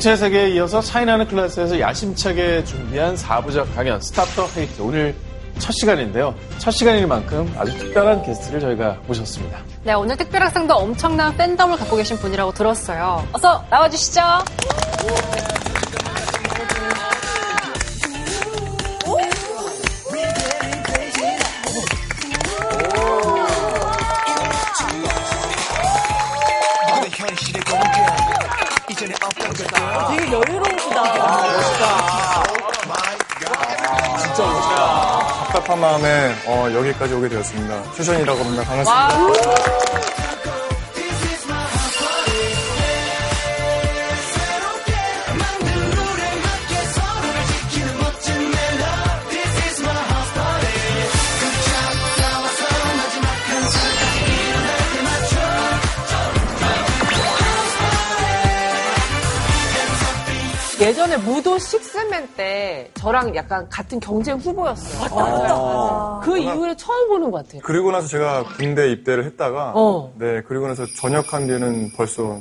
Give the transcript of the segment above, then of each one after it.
정치의 세계에 이어서 차이나는 클래스에서 야심차게 준비한 4부작 강연 Stop Hate 오늘 첫 시간인데요. 첫 시간인 만큼 아주 특별한 게스트를 저희가 모셨습니다. 네, 오늘 특별학생도 엄청난 팬덤을 갖고 계신 분이라고 들었어요. 어서 나와주시죠. 답답한 마음에 어, 여기까지 오게 되었습니다. 퓨전이라고 합니다. 반갑습니다. 예전에 무도 식스맨 때 저랑 약간 같은 경쟁 후보였어요. 아. 그 이후에 처음 보는 것 같아요. 그리고 나서 제가 군대 입대를 했다가 어. 네 그리고 나서 전역한 뒤에는 벌써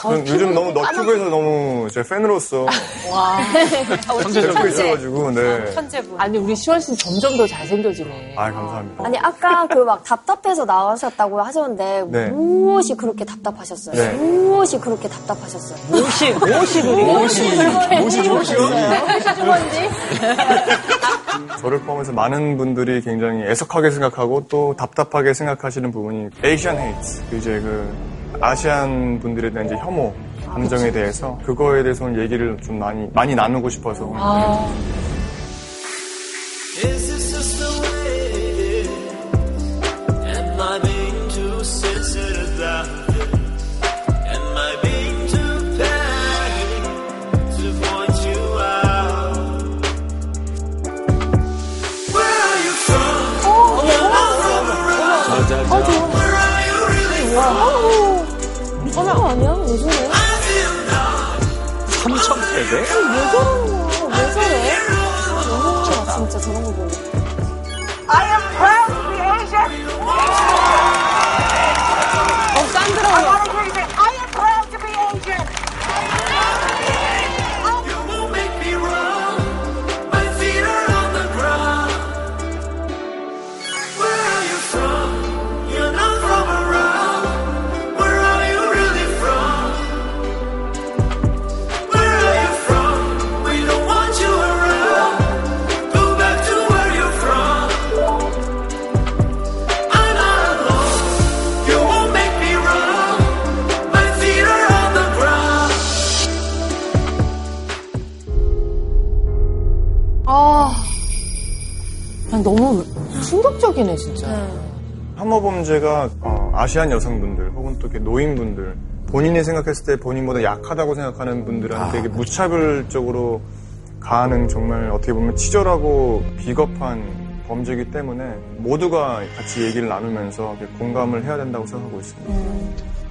저는 요즘 너무 너튜브에서 너무 제 팬으로서 듣고 있어가지고 네. 천재분. 아니 우리 시원 씨는 점점 더 잘생겨지네. 아 감사합니다. 아니 아까 그 막 답답해서 나오셨다고 하셨는데 네. 무엇이 그렇게 답답하셨어요? 네. 무엇이 그렇게 답답하셨어요? 무엇이 무엇이 그리 무엇이 좋으시오? 그건지 저를 포함해서 많은 분들이 굉장히 애석하게 생각하고 또 답답하게 생각하시는 부분이 에이시안 헤이트 이제 그 아시안 분들에 대한 이제 혐오 감정에 대해서 그거에 대해서 오늘 얘기를 좀 많이 많이 나누고 싶어서. this 3,000세대? 왜 거야? 왜 저래? 너무 진짜 저런 거 보고. 어 너무 충격적이네 진짜. 혐오 범죄가 어, 아시안 여성분들 혹은 또 이렇게 노인분들 본인이 생각했을 때 본인보다 약하다고 생각하는 분들한테 되게 무차별적으로 가하는 정말 어떻게 보면 치졸하고 비겁한 범죄이기 때문에 모두가 같이 얘기를 나누면서 공감을 해야 된다고 생각하고 있습니다.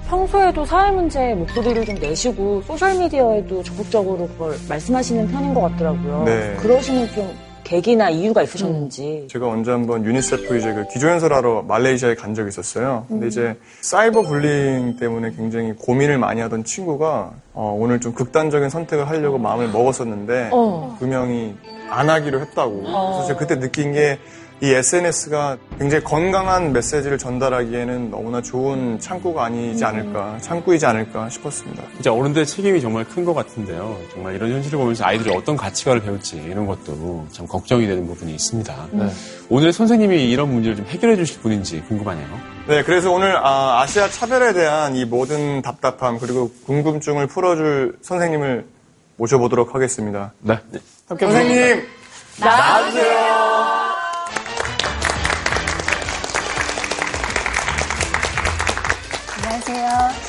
평소에도 사회 문제에 목소리를 좀 내시고 소셜 미디어에도 적극적으로 그걸 말씀하시는 편인 것 같더라고요. 네. 그러시는 좀 계기나 이유가 있으셨는지. 제가 언제 한번 유니세프 이제 그 기조연설하러 말레이시아에 간 적이 있었어요. 근데 이제 cyber bullying 때문에 굉장히 고민을 많이 하던 친구가 어, 오늘 좀 극단적인 선택을 하려고 마음을 먹었었는데 어. 그 명이 안 하기로 했다고. 그래서 제가 그때 느낀 게 이 SNS가 굉장히 건강한 메시지를 전달하기에는 너무나 좋은 창구가 아니지 않을까, 창구이지 않을까 싶었습니다. 진짜 어른들의 책임이 정말 큰 것 같은데요. 정말 이런 현실을 보면서 아이들이 어떤 가치관을 배울지 이런 것도 참 걱정이 되는 부분이 있습니다. 오늘 선생님이 이런 문제를 좀 해결해 주실 분인지 궁금하네요. 네, 그래서 오늘 아, 시아 차별에 대한 이 모든 답답함 그리고 궁금증을 풀어줄 선생님을 모셔보도록 하겠습니다. 네. 선생님 나와주세요.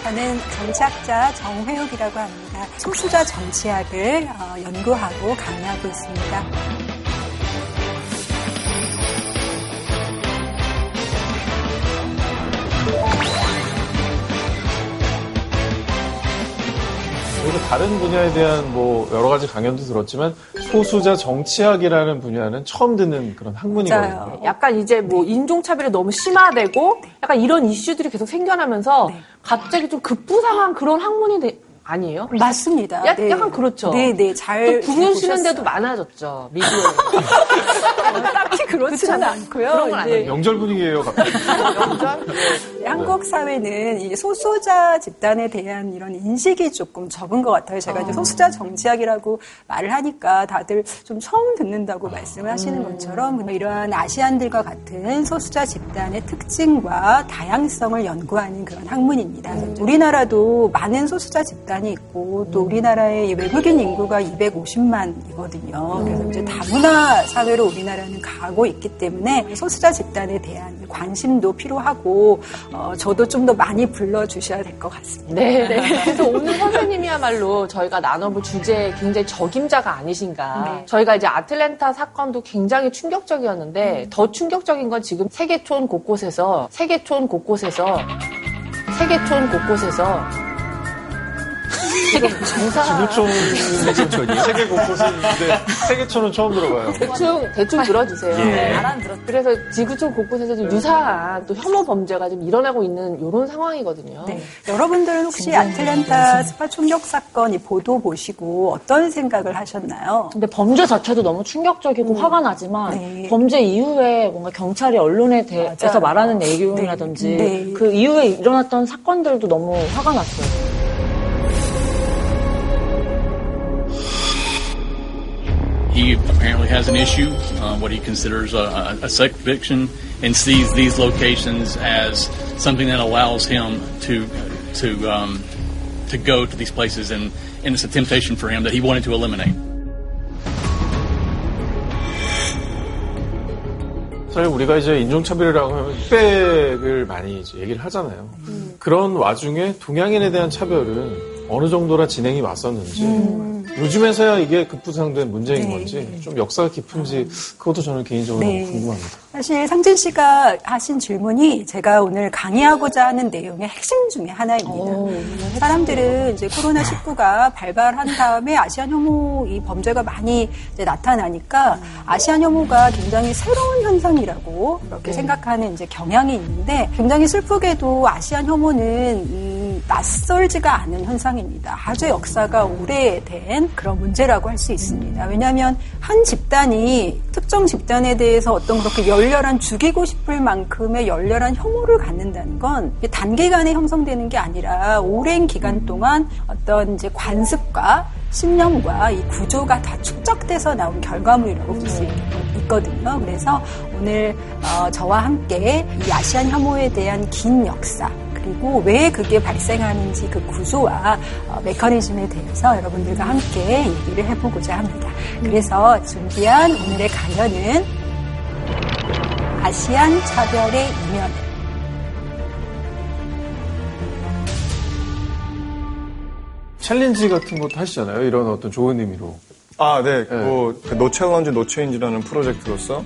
저는 정치학자 정회욱이라고 합니다. 소수자 정치학을 어, 연구하고 강의하고 있습니다. 그리고 다른 분야에 대한 뭐 여러 가지 강연도 들었지만 소수자 정치학이라는 분야는 처음 듣는 그런 학문이거든요. 맞아요. 약간 이제 뭐 인종차별이 너무 심화되고 약간 이런 이슈들이 계속 생겨나면서 네. 갑자기 좀 급부상한 그런 학문이 되- 아니에요? 맞습니다. 야- 네. 약간 그렇죠. 네, 네, 잘또 부르시는 보셨어요. 데도 많아졌죠. 미디어. 딱히 그렇지는 않고요. 그런 건 아니에요. 명절 분위기예요, 갑자기. 한국 사회는 이 소수자 집단에 대한 이런 인식이 조금 적은 것 같아요. 제가 이제 소수자 정치학이라고 말을 하니까 다들 좀 처음 듣는다고 말씀을 하시는 것처럼 이러한 아시안들과 같은 소수자 집단의 특징과 다양성을 연구하는 그런 학문입니다. 우리나라도 많은 소수자 집단 이 있고 또 우리나라의 이 외국인 인구가 250만이거든요. 그래서 이제 다문화 사회로 우리나라는 가고 있기 때문에 소수자 집단에 대한 관심도 필요하고 어, 저도 좀 더 많이 불러주셔야 될 것 같습니다. 네. 그래서 오늘 선생님이야말로 저희가 나눠볼 주제에 굉장히 적임자가 아니신가. 저희가 이제 아틀랜타 사건도 굉장히 충격적이었는데 더 충격적인 건 지금 세계촌 곳곳에서 세계촌 곳곳에서 세계촌 곳곳에서 정사 세계촌, 세계 곳곳에 있는데 세계촌은 처음 들어봐요. 대충 대충 들어주세요. 예. 그래서 지구촌 곳곳에서 좀 유사한 또 혐오 범죄가 좀 일어나고 있는 이런 상황이거든요. 네. 여러분들은 혹시 아틀란타 스파 총격 사건 이 보도 보시고 어떤 생각을 하셨나요? 근데 범죄 자체도 너무 충격적이고 화가 나지만 네. 범죄 이후에 뭔가 경찰이 언론에 대해서 맞아요. 말하는 내용이라든지 네. 네. 그 이후에 일어났던 사건들도 너무 화가 났어요. He apparently has an issue, uh, what he considers a, a, a sex addiction, and sees these locations as something that allows him to to um, to go to these places, and, and it's a temptation for him that he wanted to eliminate. 사실 우리가 이제 인종차별이라고 하면 흑백을 많이 이제 얘기를 하잖아요. 그런 와중에 동양인에 대한 차별은 어느 정도나 진행이 왔었는지 요즘에서야 이게 급부상된 문제인 네. 건지 좀 역사가 깊은지 그것도 저는 개인적으로 네. 궁금합니다. 사실 상진 씨가 하신 질문이 제가 오늘 강의하고자 하는 내용의 핵심 중에 하나입니다. 사람들은 이제 코로나 19가 발발한 다음에 아시안 혐오 이 범죄가 많이 이제 나타나니까 아시안 혐오가 굉장히 새로운 현상이라고 그렇게 생각하는 이제 경향이 있는데 굉장히 슬프게도 아시안 혐오는 음, 낯설지가 않은 현상 입니다. 아주 역사가 오래된 그런 문제라고 할 수 있습니다. 왜냐하면 한 집단이 특정 집단에 대해서 어떤 그렇게 열렬한 죽이고 싶을 만큼의 열렬한 혐오를 갖는다는 건 단기간에 형성되는 게 아니라 오랜 기간 동안 어떤 이제 관습과 신념과 이 구조가 다 축적돼서 나온 결과물이라고 볼 수 있거든요. 그래서 오늘 어, 저와 함께 이 아시안 혐오에 대한 긴 역사 그리고 왜 그게 발생하는지 그 구조와 어, 메커니즘에 대해서 여러분들과 함께 얘기를 해보고자 합니다. 그래서 준비한 오늘의 강연은 아시안 차별의 이면 챌린지 같은 것도 하시잖아요. 이런 어떤 좋은 의미로. 아, 네. 뭐, 그 No Challenge, No Change라는 프로젝트로서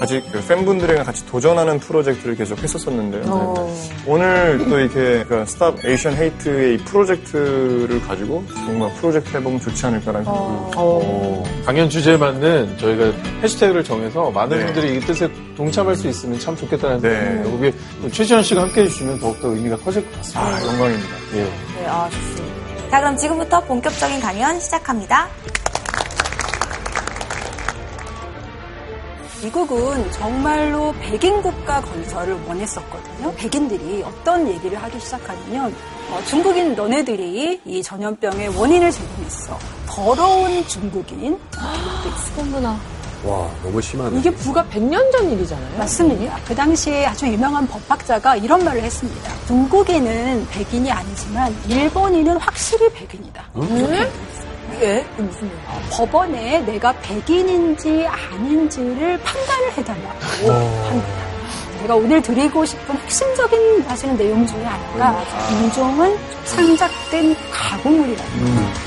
같이 그 팬분들이랑 같이 도전하는 프로젝트를 계속 했었었는데요. 오늘 또 이렇게 그 Stop Asian Hate의 이 프로젝트를 가지고 뭔가 프로젝트 해보면 좋지 않을까라는 생각이 어, 강연 주제에 맞는 저희가 해시태그를 정해서 많은 네. 분들이 이 뜻에 동참할 수 있으면 참 좋겠다는 네. 생각이에요. 여기 또 최시원 씨가 함께 해주시면 더욱더 의미가 커질 것 같습니다. 아, 영광입니다. 예. 네, 아, 좋습니다. 자, 그럼 지금부터 본격적인 강연 시작합니다. 미국은 정말로 백인 국가 건설을 원했었거든요. 백인들이 어떤 얘기를 하기 시작하냐면 어, 중국인 너네들이 이 전염병의 원인을 제공했어. 더러운 중국인 있어요. 와, 너무 심하네. 이게 불과 100년 전 일이잖아요. 맞습니다. 그 당시에 아주 유명한 법학자가 이런 말을 했습니다. 중국인은 백인이 아니지만 일본인은 확실히 백인이다. 네? 예? 무슨 얘기? 법원에 내가 백인인지 아닌지를 판단을 해달라고 합니다. 제가 오늘 드리고 싶은 핵심적인 사실은 내용 중에 하나가 인종은 창작된 가공물이라는 거예요.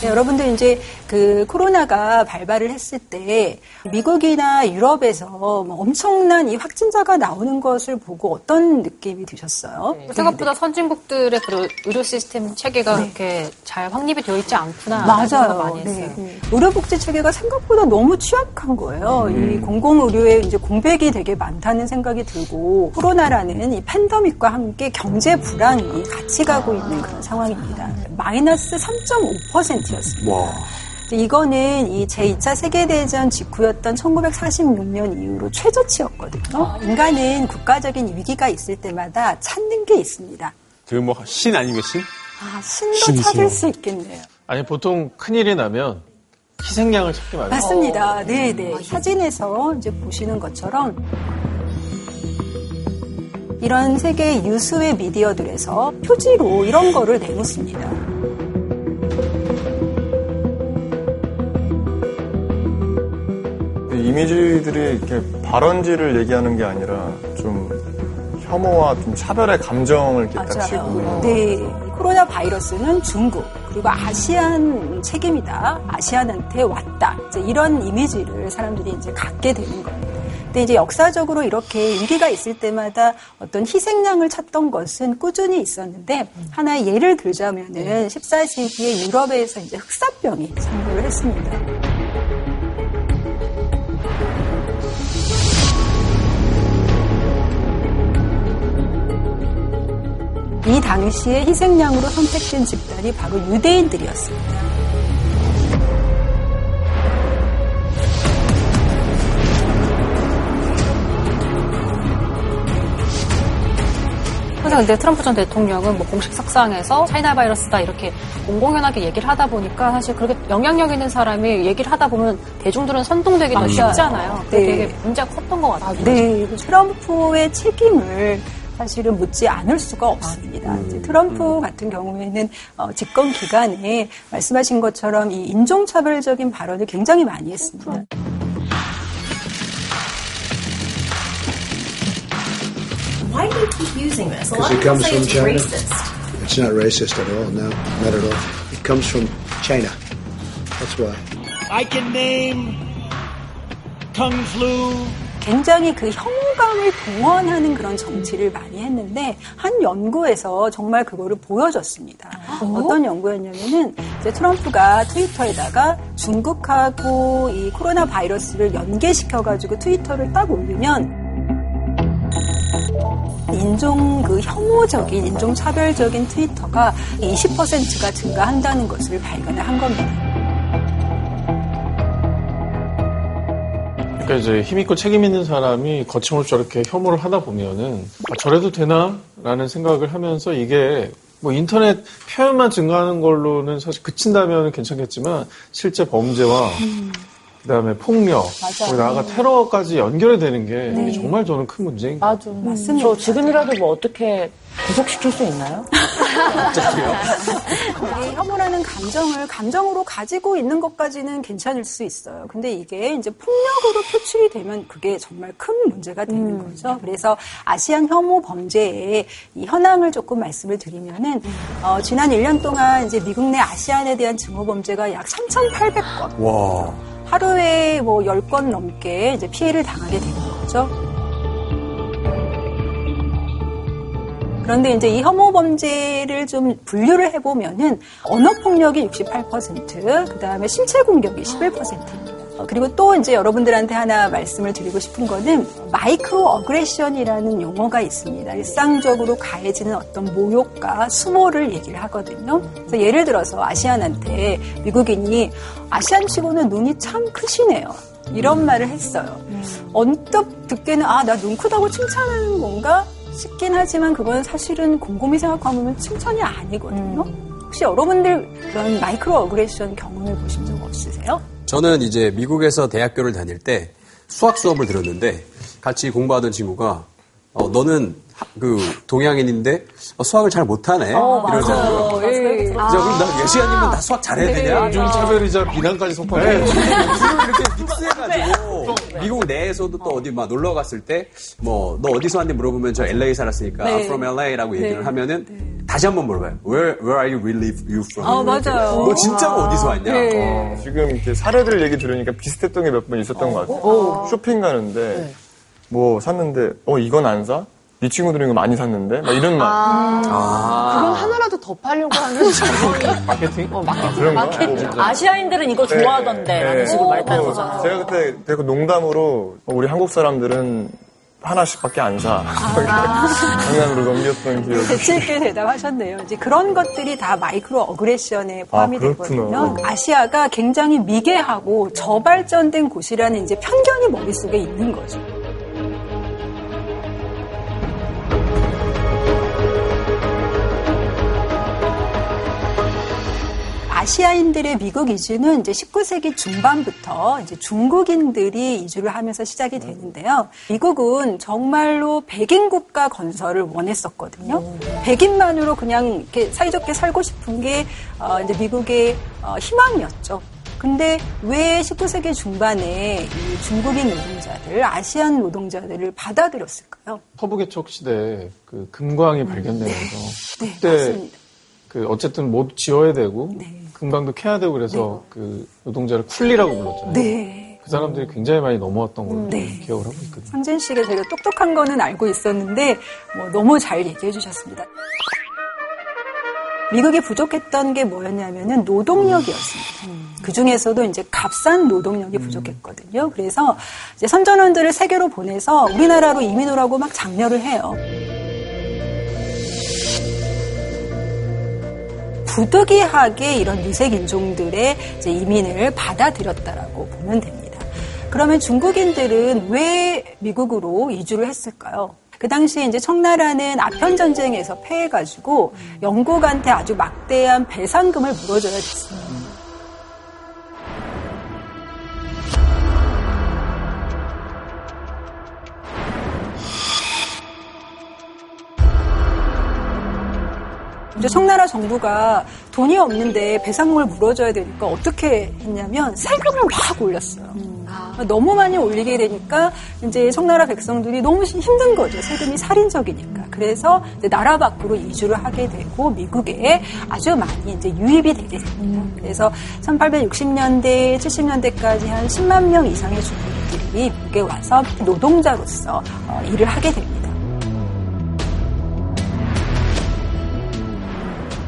네, 여러분들 이제 그 코로나가 발발을 했을 때 미국이나 유럽에서 뭐 엄청난 이 확진자가 나오는 것을 보고 어떤 느낌이 드셨어요? 네. 생각보다 선진국들의 그 의료 시스템 체계가 그렇게 잘 확립이 되어 있지 않구나. 맞아요. 네. 했어요. 의료복지 체계가 생각보다 너무 취약한 거예요. 이 공공의료에 이제 공백이 되게 많다는 생각이 들고 코로나라는 이 팬데믹과 함께 경제 불황이 같이 가고 있는 그런 상황입니다. 마이너스 3.5% 였습니다. 와. 이거는 이 제2차 세계대전 직후였던 1946년 이후로 최저치였거든요. 인간은 국가적인 위기가 있을 때마다 찾는 게 있습니다. 그뭐신 아니면 신? 아, 신도 신이죠. 찾을 수 있겠네요. 아니 보통 큰일이 나면 희생양을 찾게 마련해요. 맞습니다. 네, 네. 사진에서 이제 보시는 것처럼 이런 세계 유수의 미디어들에서 표지로 이런 거를 내놓습니다. 이 이미지들이 이렇게 발언지를 얘기하는 게 아니라 좀 혐오와 좀 차별의 감정을 이렇게 딱 싣고 네. 이 코로나 바이러스는 중국, 그리고 아시안 책임이다. 아시안한테 왔다. 이제 이런 이미지를 사람들이 이제 갖게 되는 겁니다. 근데 이제 역사적으로 이렇게 위기가 있을 때마다 어떤 희생양을 찾던 것은 꾸준히 있었는데 하나의 예를 들자면은 14세기에 유럽에서 이제 흑사병이 상륙을 했습니다. 이 당시에 희생양으로 선택된 집단이 바로 유대인들이었습니다. 항상 근데 트럼프 전 대통령은 뭐 공식 석상에서 차이나 바이러스다 이렇게 공공연하게 얘기를 하다 보니까 사실 그렇게 영향력 있는 사람이 얘기를 하다 보면 대중들은 선동되기도. 쉽잖아요. 네. 되게 문제가 컸던 것 같아요. 네, 트럼프의 책임을 사실은 묻지 않을 수가 없습니다. 이제 트럼프 같은 경우에는 어, 집권 기간에 말씀하신 것처럼 이 인종차별적인 발언을 굉장히 많이 했습니다. Why do you keep using this? A lot Because of it people comes say from it's China. racist. It's not racist at all. No, not at all. It comes from China. That's why. I can name Kung Flu. 굉장히 그 혐오감을 동원하는 그런 정치를 많이 했는데 한 연구에서 정말 그거를 보여줬습니다. 어떤 연구였냐면은 이제 트럼프가 트위터에다가 중국하고 이 코로나 바이러스를 연계시켜가지고 트위터를 딱 올리면 인종 그 혐오적인 인종 차별적인 트위터가 20%가 증가한다는 것을 발견을 한 겁니다. 그러니까 이제 힘있고 책임 있는 사람이 거침없이 저렇게 혐오를 하다 보면은 아, 저래도 되나 라는 생각을 하면서 이게 뭐 인터넷 표현만 증가하는 걸로는 사실 그친다면 괜찮겠지만 실제 범죄와 그다음에 폭력, 맞아요. 거기 나아가 테러까지 연결이 되는 게 네. 이게 정말 저는 큰 문제인 것 같아요. 맞아. 맞습니다. 저 지금이라도 뭐 어떻게 구속시킬 수 있나요? 이게 혐오라는 감정을 감정으로 가지고 있는 것까지는 괜찮을 수 있어요. 근데 이게 이제 폭력으로 표출이 되면 그게 정말 큰 문제가 되는 거죠. 그래서 아시안 혐오 범죄의 이 현황을 조금 말씀을 드리면은 어, 지난 1년 동안 이제 미국 내 아시안에 대한 증오 범죄가 약 3,800건. 와. 하루에 뭐 10건 넘게 이제 피해를 당하게 되는 거죠. 그런데 이제 이 혐오 범죄를 좀 분류를 해보면은 언어 폭력이 68%, 그 다음에 신체 공격이 11%입니다. 어, 그리고 또 이제 여러분들한테 하나 말씀을 드리고 싶은 거는 마이크로 어그레션이라는 용어가 있습니다. 일상적으로 가해지는 어떤 모욕과 수모를 얘기를 하거든요. 그래서 예를 들어서 아시안한테 미국인이 아시안 치고는 눈이 참 크시네요. 이런 말을 했어요. 언뜻 듣기에는 아, 나 눈 크다고 칭찬하는 건가? 싶긴 하지만 그건 사실은 곰곰이 생각하면 칭찬이 아니거든요. 혹시 여러분들 그런 마이크로 어그레션 경험을 보신 적 없으세요? 저는 이제 미국에서 대학교를 다닐 때 수학 수업을 들었는데 같이 공부하던 친구가 어, 너는 하- 그 동양인인데 어, 수학을 잘 못하네 이러잖아요. 그래서 그럼 나 예시아님은 다 수학 잘해야 되냐? 인종차별이자 비난까지 섞어서 네. 이렇게 믹스해가지고 미국 내에서도 또 어 디 막 놀러 갔을 때 뭐 너 어디서 왔는지 물어보면 저 LA 살았으니까 네. I'm from LA라고 얘기를 네. 하면은 다시 한번 물어봐요. Where, where are you really you from? 어, 맞아요. 너 진짜로 어디서 왔냐? 네. 어, 지금 이렇게 사례들 얘기 들으니까 비슷했던 게 몇 번 있었던 것 같아요. 쇼핑 가는데 뭐 샀는데 어 이건 안 사? 네 친구들은 이거 많이 샀는데 막 이런 말. 그건 하나라도 더 팔려고 하는. 마케팅? 어, 마케팅. 그런가? 마케팅. 어, 아시아인들은 이거 좋아하던데 라는 식으로 말했다는 어, 거잖아요. 제가 그때 되게 농담으로 어, 우리 한국 사람들은 하나씩밖에 안 사. 장난으로 넘겼던 기억이. 재치있게 대답하셨네요. 이제 그런 것들이 다 마이크로 어그레션에 포함이 아. 되거든요. 아시아가 굉장히 미개하고 저발전된 곳이라는 이제 편견이 머릿속에 있는 거죠. 아시아인들의 미국 이주는 이제 19세기 중반부터 이제 중국인들이 이주를 하면서 시작이 되는데요. 미국은 정말로 백인 국가 건설을 원했었거든요. 백인만으로 그냥 이렇게 사이좋게 살고 싶은 게 어, 이제 미국의 어, 희망이었죠. 근데 왜 19세기 중반에 이 중국인 노동자들, 아시안 노동자들을 받아들였을까요? 서부개척 시대에 그 금광이 발견되면서 네, 그때 맞습니다. 그 어쨌든 모두 지어야 되고 네. 금광도 캐야 되고 그래서 그 노동자를 쿨리라고 불렀잖아요. 네. 그 사람들이 굉장히 많이 넘어왔던 걸로 네. 기억을 하고 있거든요. 상진 씨가 되게 똑똑한 거는 알고 있었는데 뭐 너무 잘 얘기해 주셨습니다. 미국이 부족했던 게 뭐였냐면은 노동력이었습니다. 그 중에서도 이제 값싼 노동력이 부족했거든요. 그래서 이제 선전원들을 세계로 보내서 우리나라로 이민 오라고 막 장려를 해요. 부득이하게 이런 유색 인종들의 이민을 받아들였다라고 보면 됩니다. 그러면 중국인들은 왜 미국으로 이주를 했을까요? 그 당시에 이제 청나라는 아편 전쟁에서 패해가지고 영국한테 아주 막대한 배상금을 물어줘야 됐어요. 이제 청나라 정부가 돈이 없는데 배상금을 물어줘야 되니까 어떻게 했냐면 세금을 막 올렸어요. 너무 많이 올리게 되니까 이제 청나라 백성들이 너무 힘든 거죠. 세금이 살인적이니까. 그래서 이제 나라 밖으로 이주를 하게 되고 미국에 아주 많이 이제 유입이 되게 됩니다. 그래서 1860년대, 70년대까지 한 10만 명 이상의 중국인들이 미국에 와서 노동자로서 어, 일을 하게 됩니다.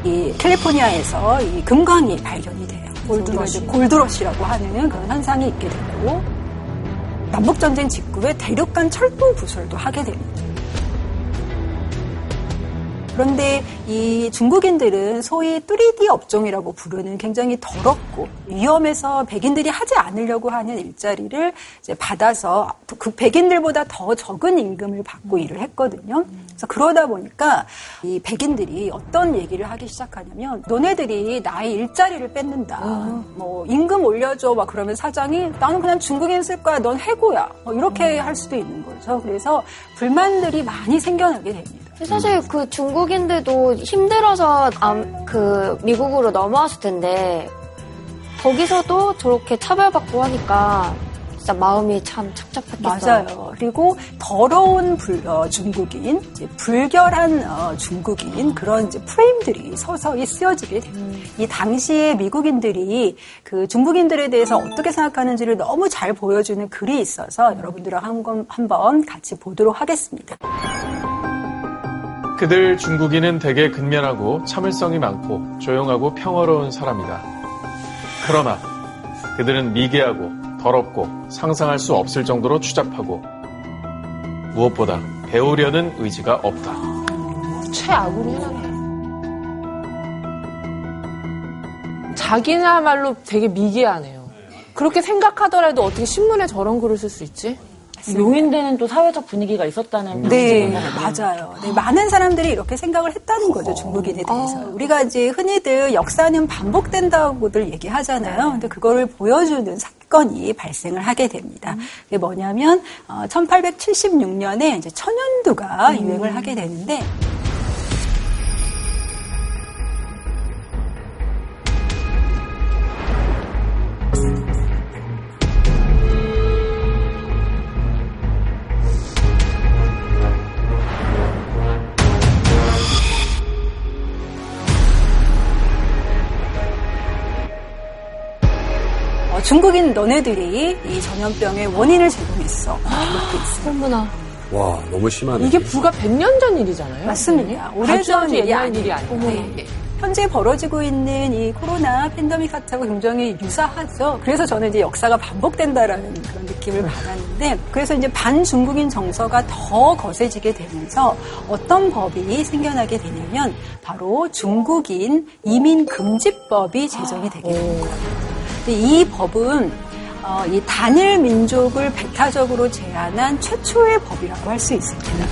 이 캘리포니아에서 이 금광이 발견이 돼요. 골드러시. 골드러시라고 하는 그런 현상이 있게 되고 남북전쟁 직후에 대륙간 철도 부설도 하게 됩니다. 그런데 이 중국인들은 소위 3D 업종이라고 부르는 굉장히 더럽고 위험해서 백인들이 하지 않으려고 하는 일자리를 받아서 그 백인들보다 더 적은 임금을 받고 일을 했거든요. 그래서 그러다 보니까 이 백인들이 어떤 얘기를 하기 시작하냐면 너네들이 나의 일자리를 뺏는다. 뭐 임금 올려줘 막 그러면 사장이 나는 그냥 중국인 쓸 거야. 넌 해고야. 뭐 이렇게 할 수도 있는 거죠. 그래서 불만들이 많이 생겨나게 됩니다. 사실 그 중국인들도 힘들어서 암- 그 미국으로 넘어왔을 텐데 거기서도 저렇게 차별받고 하니까 진짜 마음이 참 착잡했겠어요. 맞아요. 그리고 더러운 불- 어, 중국인, 이제 불결한 어, 중국인 그런 이제 프레임들이 서서히 쓰여지게 됩니다. 이 당시에 미국인들이 그 중국인들에 대해서 어떻게 생각하는지를 너무 잘 보여주는 글이 있어서 여러분들랑 한번 한번 같이 보도록 하겠습니다. 그들 중국인은 대개 근면하고 참을성이 많고 조용하고 평화로운 사람이다. 그러나 그들은 미개하고 더럽고 상상할 수 없을 정도로 추잡하고 무엇보다 배우려는 의지가 없다. 최악으로 해나네. 자기나말로 되게 미개하네요. 그렇게 생각하더라도 어떻게 신문에 저런 글을 쓸 수 있지? 용인되는 또 사회적 분위기가 있었다는 네, 것 같아요. 맞아요. 네, 많은 사람들이 이렇게 생각을 했다는 거죠, 중국인에 대해서. 우리가 이제 흔히들 역사는 반복된다고들 얘기하잖아요. 근데 그거를 보여주는 사건이 발생을 하게 됩니다. 그게 뭐냐면, 어, 1876년에 이제 천연두가 유행을 하게 되는데, 중국인 너네들이 이 전염병의 원인을 제공했어. 이렇게 있습니다. 어머나. 와, 너무 심하네. 이게 불과 100년 전 일이잖아요. 맞습니다. 오래전 일이 아니에요. 네. 현재 벌어지고 있는 이 코로나 팬데믹 사태하고 굉장히 유사하죠. 그래서 저는 이제 역사가 반복된다라는 그런 느낌을 받았는데, 그래서 이제 반중국인 정서가 더 거세지게 되면서 어떤 법이 생겨나게 되냐면, 바로 중국인 이민 금지법이 제정이 되게 된 거예요. 이 법은 어, 이 단일 민족을 배타적으로 제한한 최초의 법이라고 할 수 있습니다.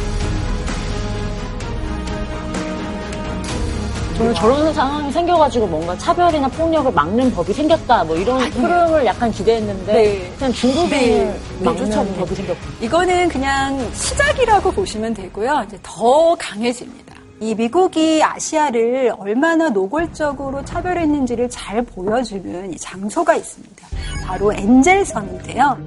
저는 저런 상황이 생겨가지고 뭔가 차별이나 폭력을 막는 법이 생겼다 뭐 이런 흐름을 약간 기대했는데 네. 그냥 중국인을 네. 막는 네. 법이 생겼고 이거는 그냥 시작이라고 보시면 되고요. 이제 더 강해집니다. 이 미국이 아시아를 얼마나 노골적으로 차별했는지를 잘 보여주는 이 장소가 있습니다. 바로 엔젤섬인데요.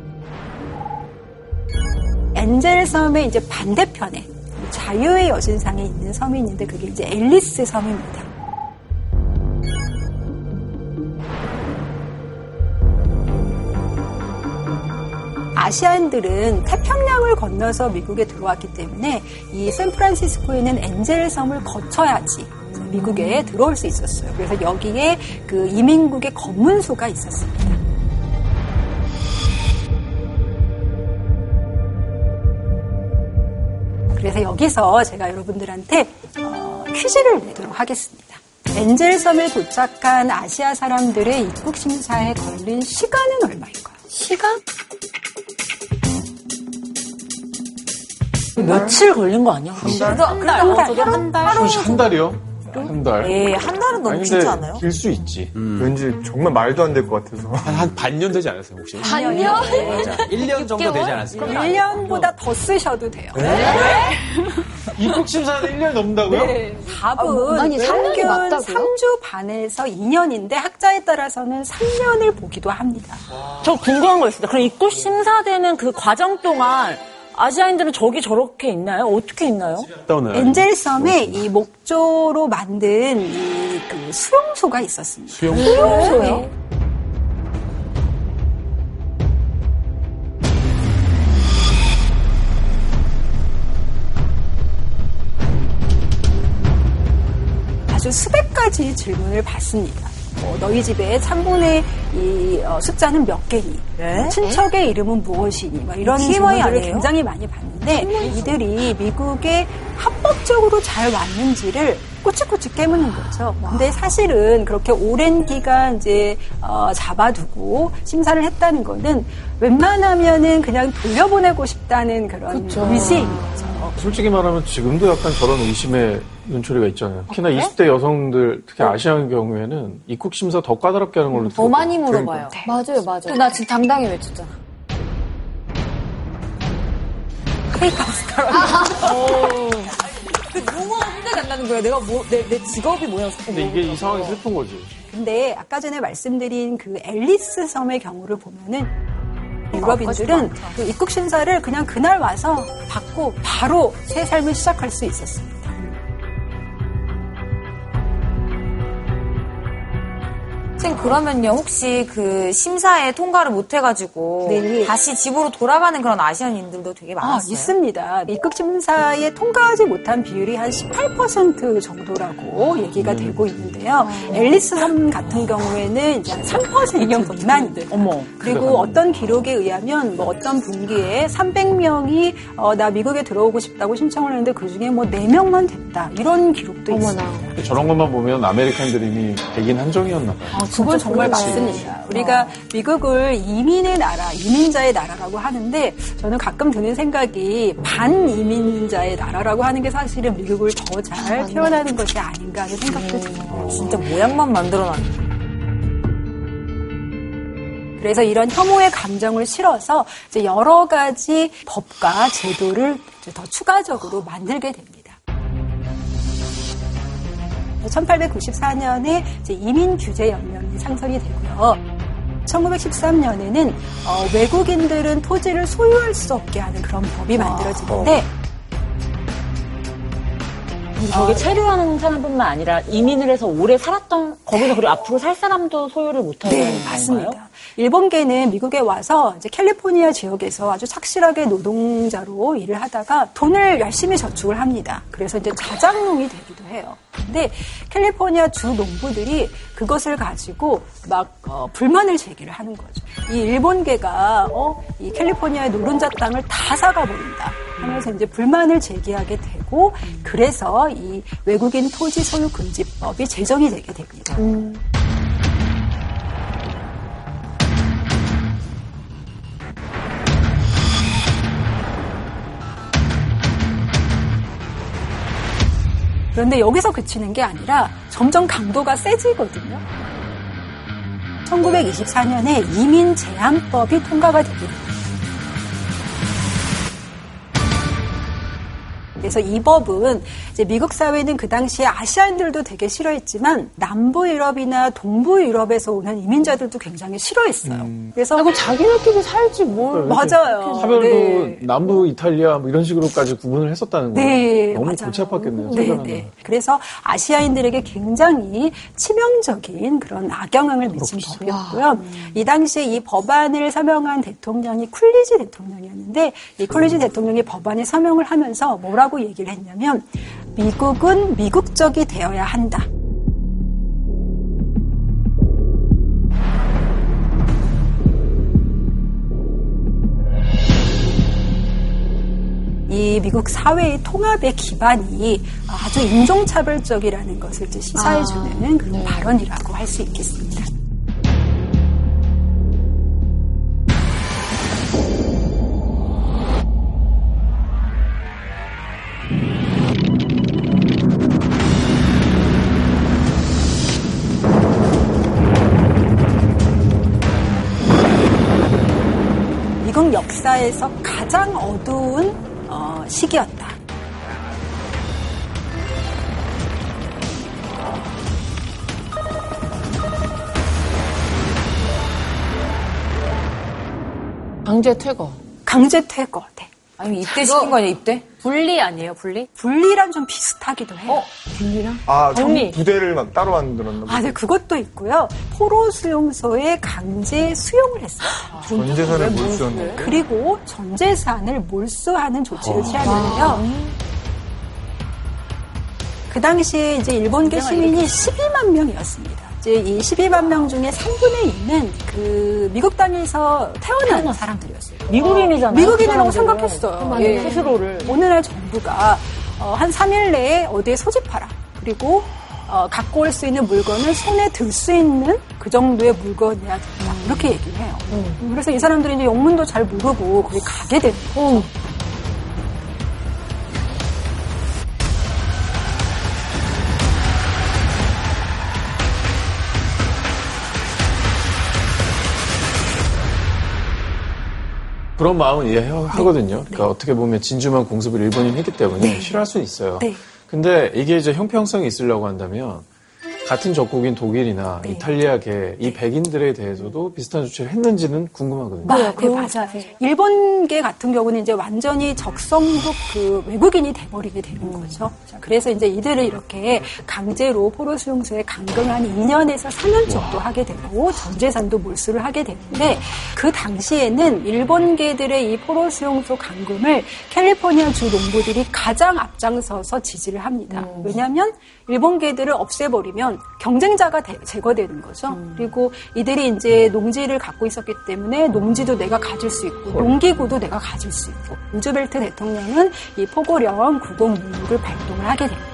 엔젤섬의 이제 반대편에 자유의 여신상에 있는 섬이 있는데 그게 이제 앨리스 섬입니다. 아시안들은 태평양을 건너서 미국에 들어왔기 때문에 이 샌프란시스코에는 엔젤 섬을 거쳐야지 미국에 들어올 수 있었어요. 그래서 여기에 그 이민국의 검문소가 있었습니다. 그래서 여기서 제가 여러분들한테 어, 퀴즈를 내도록 하겠습니다. 엔젤 섬에 도착한 아시아 사람들의 입국 심사에 걸린 시간은 얼마일까요? 시간? 며칠 걸린 거 아니야? 한 달. 한 달. 한 달. 혹시 한 달이요? 한 달. 예, 한 달은 너무 아니, 길지 않아요? 길 수 있지. 왠지 정말 말도 안 될 것 같아서. 한, 한 반년 되지 않았어요, 혹시? 반년? 맞아. 1년 정도 되지 않았을까? 1년보다 더 쓰셔도 돼요. 입국 심사는 1년 넘는다고요? 네, 답은 아니, 삼 년이 평균 맞다고요? 3주 반에서 2년인데 학자에 따라서는 3년을 보기도 합니다. 저 궁금한 거 있습니다. 그럼 입국 심사되는 그 과정 동안 아시아인들은 저기 저렇게 있나요? 어떻게 있나요? 엔젤섬에 이 목조로 만든 이 그 수용소가 있었습니다. 수용소? 수용소요? 아주 수백 가지 질문을 받습니다. 뭐 너희 집에 참고의 이 어, 숫자는 몇 개니? 뭐 친척의 이름은 무엇이니? 막 이런 TMI 질문들을 아니에요? 굉장히 많이 받는데 이들이 미국에 합법적으로 잘 왔는지를 꼬치꼬치 깨무는 거죠. 근데 사실은 그렇게 오랜 기간 이제 어, 잡아두고 심사를 했다는 거는 웬만하면은 그냥 돌려보내고 싶다는 그런 의지인 거죠. 솔직히 말하면 지금도 약간 저런 의심의 눈초리가 있잖아요. 특히나 20대 여성들, 특히 아시아의 경우에는 입국 심사 더 까다롭게 하는 걸로 더 많이 들었거든요. 물어봐요. 맞아요, 맞아요. 나 지금 당당히 외쳤잖아. 용어가 생각이 안 나는 거야. 내가 뭐, 내, 내 직업이 뭐였어? 근데 이게 이 상황이 슬픈 거지. 근데 아까 전에 말씀드린 그 앨리스 섬의 경우를 보면은 유럽인들은 그 입국 심사를 그냥 그날 와서 받고 바로 새 삶을 시작할 수 있었습니다. 선생님, 그러면요, 혹시 그 심사에 통과를 못 해가지고 네. 다시 집으로 돌아가는 그런 아시안인들도 되게 아, 많았어요. 있습니다. 입국 심사에 통과하지 못한 비율이 한 18% 정도라고 얘기가 되고 있는데요. 엘리스 섬 같은 경우에는 이제 한 3% 미만인데. 어머. 그리고 어떤 기록에 의하면 뭐 어떤 분기에 300명이 어, 나 미국에 들어오고 싶다고 신청을 했는데 그 중에 뭐 4명만 됐다. 이런 기록도 있습니다. 저런 것만 보면 아메리칸 드림이 백인 한정이었나 봐요. 그건 정말 맞습니다. 우리가 미국을 이민의 나라, 이민자의 나라라고 하는데 저는 가끔 드는 생각이 반이민자의 나라라고 하는 게 사실은 미국을 더 잘 표현하는 것이 아닌가 하는 생각도 듭니다. 진짜 모양만 만들어놨네. 그래서 이런 혐오의 감정을 실어서 이제 여러 가지 법과 제도를 더 추가적으로 만들게 됩니다. 1894년에 이민 규제 연맹이 상설이 되고요. 1913년에는 어, 외국인들은 토지를 소유할 수 없게 하는 그런 법이 만들어지는데 근데 저게 체류하는 사람뿐만 아니라 이민을 해서 오래 살았던 거기서 그리고 앞으로 살 사람도 소유를 못하는 네, 건가요? 맞습니다. 일본계는 미국에 와서 이제 캘리포니아 지역에서 아주 착실하게 노동자로 일을 하다가 돈을 열심히 저축을 합니다. 그래서 이제 자장농이 되기도 해요. 근데 캘리포니아 주 농부들이 그것을 가지고 막 어, 불만을 제기를 하는 거죠. 이 일본계가 어, 이 캘리포니아의 노른자 땅을 다 사가 버린다. 하면서 이제 불만을 제기하게 되고 그래서 이 외국인 토지 소유 금지법이 제정이 되게 됩니다. 그런데 여기서 그치는 게 아니라 점점 강도가 세지거든요. 1924년에 이민 제한법이 통과가 됩 그래서 이 법은 이제 미국 사회는 그 당시에 아시안들도 되게 싫어했지만 남부 유럽이나 동부 유럽에서 오는 이민자들도 굉장히 싫어했어요. 그래서 아, 그 자기네끼리 살지 뭘. 맞아요. 사별도 네. 남부 이탈리아 뭐 이런 식으로까지 구분을 했었다는 거예요. 네, 너무 맞아요. 골치 아팠겠네요. 네. 네. 그래서 아시아인들에게 굉장히 치명적인 그런 악영향을 미친 법이었고요. 이 당시에 이 법안을 서명한 대통령이 쿨리지 대통령이었는데 이 쿨리지 대통령이 법안에 서명을 하면서 뭐라고 얘기를 했냐면 미국은 미국적이 되어야 한다. 이 미국 사회의 통합의 기반이 아주 인종차별적이라는 것을 시사해주는 그런 발언이라고 할 수 있겠습니다. 역사에서 가장 어두운 어, 시기였다. 강제 퇴거. 강제 퇴거. 네. 아니 입대 시킨 거 아니야 입대? 분리 아니에요, 분리? 분리랑 좀 비슷하기도 해요. 분리랑? 아, 청 언니. 부대를 막 따로 만들었나 보다. 아, 네, 그것도 있고요. 포로 수용소에 강제 수용을 했어요. 전 재산을 몰수하는 거. 그리고 전 재산을 몰수하는 조치를 취하는데요. 그 당시에 이제 일본계 시민이 12만 명이었습니다. 이제 이 12만 명 중에 3분의 2는 그 미국 땅에서 태어난 사람들이었어요. 미국인이잖아요. 미국인이라고 그. 생각했어요. 예. 스스로를. 어느 날 정부가 어, 한 3일 내에 어디에 소집하라. 그리고 어, 갖고 올 수 있는 물건을 손에 들 수 있는 그 정도의 물건이어야 된다. 이렇게 얘기를 해요. 음, 그래서 이 사람들이 이제 영문도 잘 모르고 거기 가게 되는 거죠. 그런 마음은 이해하거든요. 그러니까 어떻게 보면 진주만 공습을 일본인이 했기 때문에 싫어할 수는 있어요. 네. 근데 이게 이제 형평성이 있으려고 한다면 같은 적국인 독일이나 이탈리아계 이 백인들에 대해서도 비슷한 조치를 했는지는 궁금하거든요. 네, 네, 맞아요. 일본계 같은 경우는 이제 완전히 적성국 그 외국인이 돼버리게 되는 거죠. 자, 그래서 이제 이들을 이렇게 강제로 포로 수용소에 감금한 2년에서 4년 정도 하게 되고 전 재산도 몰수를 하게 되는데 그 당시에는 일본계들의 이 포로 수용소 감금을 캘리포니아 주 농부들이 가장 앞장서서 지지를 합니다. 왜냐하면 일본계들을 없애버리면 경쟁자가 대- 제거되는 거죠. 그리고 이들이 이제 농지를 갖고 있었기 때문에 농지도 내가 가질 수 있고 농기구도 내가 가질 수 있고 루즈벨트 대통령은 이 포고령 구공문구를 발동을 하게 됩니다.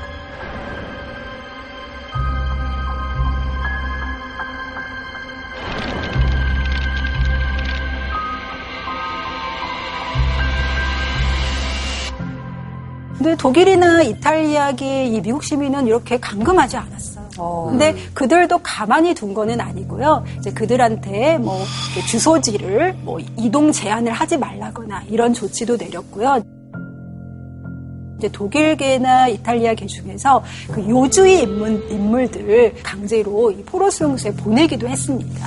근데 독일이나 이탈리아계 이 미국 시민은 이렇게 감금하지 않았어요. 근데 그들도 가만히 둔 거는 아니고요. 이제 그들한테 뭐 주소지를 뭐 이동 제한을 하지 말라거나 이런 조치도 내렸고요. 이제 독일계나 이탈리아계 중에서 그 요주의 인물, 인물들 강제로 이 포로 수용소에 보내기도 했습니다.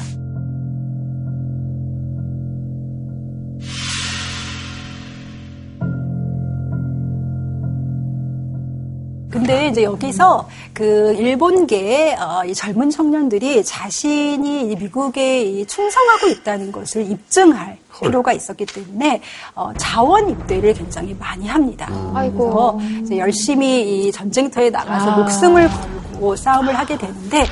근데 이제 여기서 그 일본계 어, 이 젊은 청년들이 자신이 이 미국에 이 충성하고 있다는 것을 입증할 필요가 있었기 때문에 어, 자원 입대를 굉장히 많이 합니다. 아이고. 그래서 이제 열심히 이 전쟁터에 나가서 아. 목숨을 걸고 싸움을 하게 되는데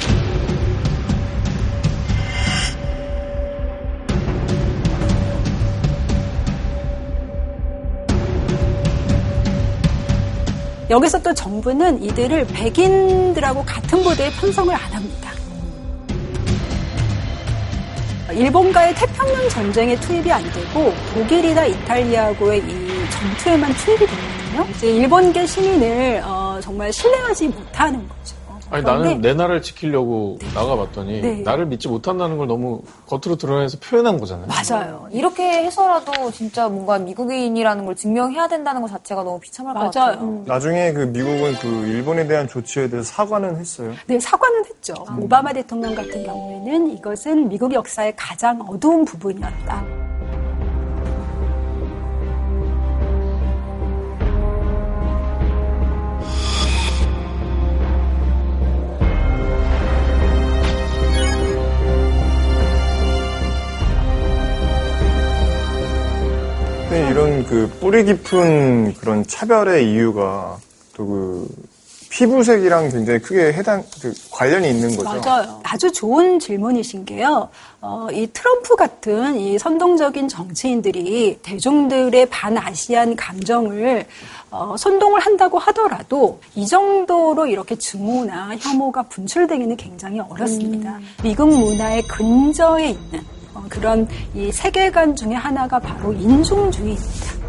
여기서 또 정부는 이들을 백인들하고 같은 부대에 편성을 안 합니다. 일본과의 태평양 전쟁에 투입이 안 되고 독일이나 이탈리아하고의 이 전투에만 투입이 되거든요. 이제 일본계 시민을 어, 정말 신뢰하지 못하는 거죠. 아니 나는 내 나라를 지키려고 나가봤더니 네. 나를 믿지 못한다는 걸 너무 겉으로 드러내서 표현한 거잖아요. 맞아요. 이렇게 해서라도 진짜 뭔가 미국인이라는 걸 증명해야 된다는 것 자체가 너무 비참할 것 맞아요. 같아요. 나중에 그 미국은 그 일본에 대한 조치에 대해서 사과는 했어요. 네, 사과는 했죠. 오바마 대통령 같은 경우에는 이것은 미국 역사의 가장 어두운 부분이었다. 근데 이런 그 뿌리 깊은 그런 차별의 이유가 또 그 피부색이랑 굉장히 크게 해당 그 관련이 있는 거죠. 맞아요. 아주 좋은 질문이신 게요. 어, 이 트럼프 같은 이 선동적인 정치인들이 대중들의 반아시안 감정을 어, 선동을 한다고 하더라도 이 정도로 이렇게 증오나 혐오가 분출되기는 굉장히 어렵습니다. 미국 문화의 근저에 있는 어, 그런 이 세계관 중에 하나가 바로 인종주의입니다.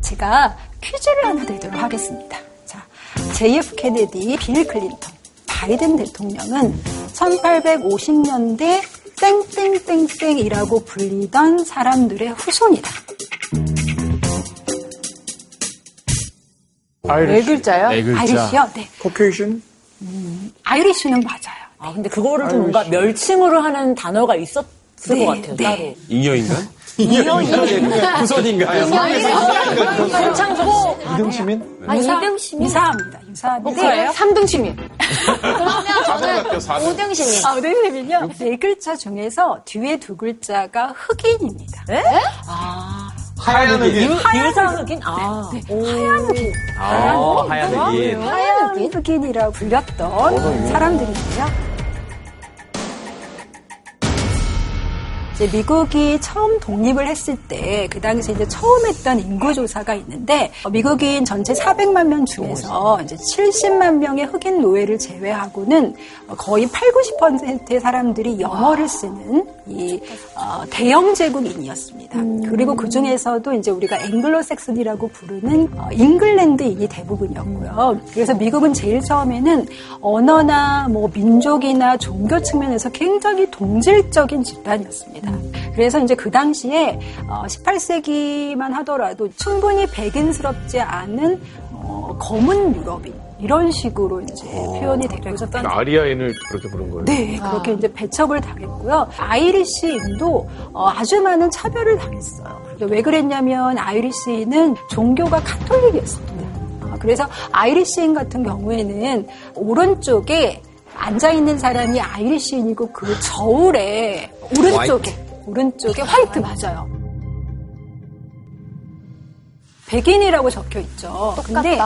제가 퀴즈를 하나 드리도록 하겠습니다. 자, JF 케네디, 빌 클린턴, 바이든 대통령은 1850년대 땡땡땡땡이라고 불리던 사람들의 후손이다. 네 글자요? 아이리시요? 네. 코케이션? 아이리시는 맞아요. 아, 근데 그거를 좀 뭔가 멸칭으로 하는 단어가 있었을 네, 것 같아요, 네. 따로. 잉여인간? 후손인가요? 장소 이등 시민? 아, 이등 시민? 유사합니다. 유사합니다. 뭐예요? 3등 시민. 그러면 저는 학교 사등. 5등 시민. 아, 선생님은요, 네 글자 중에서 뒤에 두 글자가 흑인입니다. 하얀 흑인. 유사 흑인? 아. 오. 하얀 흑인. 아, 하얀 흑인. 하얀 흑인이라고 불렸던 사람들인데요. 이제 미국이 처음 독립을 했을 때 그 당시 이제 처음 했던 인구 조사가 있는데 어, 미국인 전체 400만 명 중에서 이제 70만 명의 흑인 노예를 제외하고는 어, 거의 8, 90%의 사람들이 영어를 쓰는 이 어, 대영 제국인이었습니다. 그리고 그 중에서도 이제 우리가 앵글로색슨이라고 부르는 어, 잉글랜드인이 대부분이었고요. 그래서 미국은 제일 처음에는 언어나 뭐 민족이나 종교 측면에서 굉장히 동질적인 집단이었습니다. 그래서 이제 그 당시에 18세기만 하더라도 충분히 백인스럽지 않은 어, 검은 유럽인 이런 식으로 이제 표현이 되고 있었던 아리아인을 그렇게 부른 거예요. 네, 그렇게 이제 배척을 당했고요. 아이리시인도 어, 아주 많은 차별을 당했어요. 왜 그랬냐면 아이리시인은 종교가 카톨릭이었습니다. 어, 그래서 아이리시인 같은 경우에는 오른쪽에 앉아 있는 사람이 아이리시인이고 그 저울에 오른쪽에 오른쪽에 화이트 맞아요. 백인이라고 적혀 있죠. 근데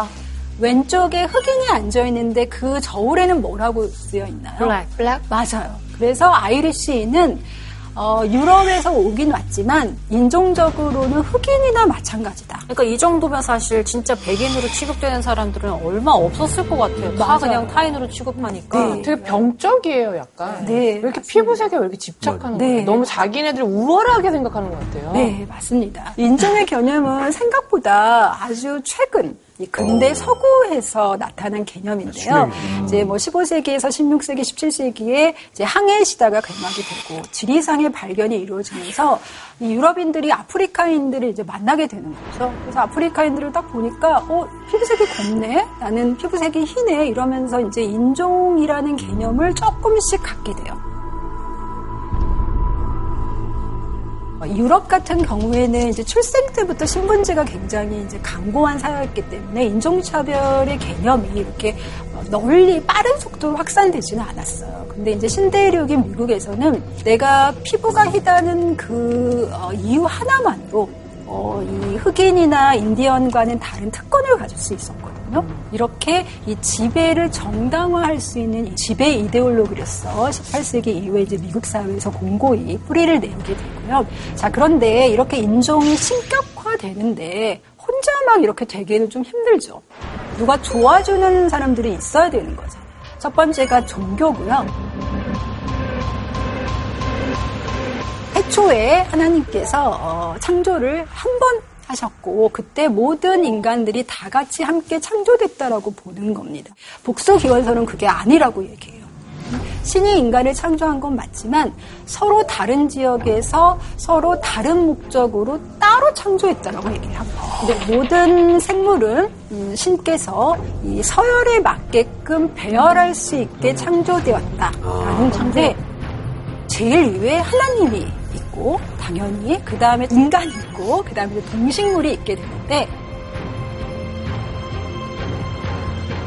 왼쪽에 흑인이 앉아 있는데 그 저울에는 뭐라고 쓰여 있나요? Black. Black? 맞아요. 그래서 아이리시인은 어, 유럽에서 오긴 왔지만 인종적으로는 흑인이나 마찬가지다. 그러니까 이 정도면 사실 진짜 백인으로 취급되는 사람들은 얼마 없었을 것 같아요. 다 맞아요. 그냥 타인으로 취급하니까. 네. 되게 병적이에요, 약간. 네, 왜 이렇게 피부색에 왜 이렇게 집착하는 네. 거예요? 너무 자기네들 우월하게 생각하는 것 같아요. 네, 맞습니다. 인종의 개념은 생각보다 아주 최근 이 근대 서구에서 나타난 개념인데요. 이제 뭐 15세기에서 16세기, 17세기에 이제 항해 시대가 개막이 되고 지리상의 발견이 이루어지면서 이 유럽인들이 아프리카인들을 이제 만나게 되는 거죠. 그래서 아프리카인들을 딱 보니까 어 피부색이 곱네, 나는 피부색이 희네 이러면서 이제 인종이라는 개념을 조금씩 갖게 돼요. 유럽 같은 경우에는 이제 출생 때부터 신분제가 굉장히 이제 강고한 사회였기 때문에 인종차별의 개념이 이렇게 어, 널리 빠른 속도로 확산되지는 않았어요. 근데 이제 신대륙인 미국에서는 내가 피부가 희다는 그 어, 이유 하나만으로 어, 이 흑인이나 인디언과는 다른 특권을 가질 수 있었거든요. 이렇게 이 지배를 정당화할 수 있는 이 지배 이데올로기로서 18세기 이후에 이제 미국 사회에서 공고히 뿌리를 내리게 되고요. 자, 그런데 이렇게 인종이 신격화되는데 혼자 막 이렇게 되기는 좀 힘들죠. 누가 도와주는 사람들이 있어야 되는 거죠. 첫 번째가 종교고요. 애초에 하나님께서 어, 창조를 한번 하셨고 그때 모든 인간들이 다 같이 함께 창조됐다라고 보는 겁니다. 복수 기원서는 그게 아니라고 얘기해요. 신이 인간을 창조한 건 맞지만 서로 다른 지역에서 서로 다른 목적으로 따로 창조했다라고 얘기를 합니다. 근데 모든 생물은 음, 신께서 이 서열에 맞게끔 배열할 수 있게 창조되었다라는 건데 제일 위에 하나님이 있고 당연히 그 다음에 인간이 있고 그 다음에 동식물이 있게 되는데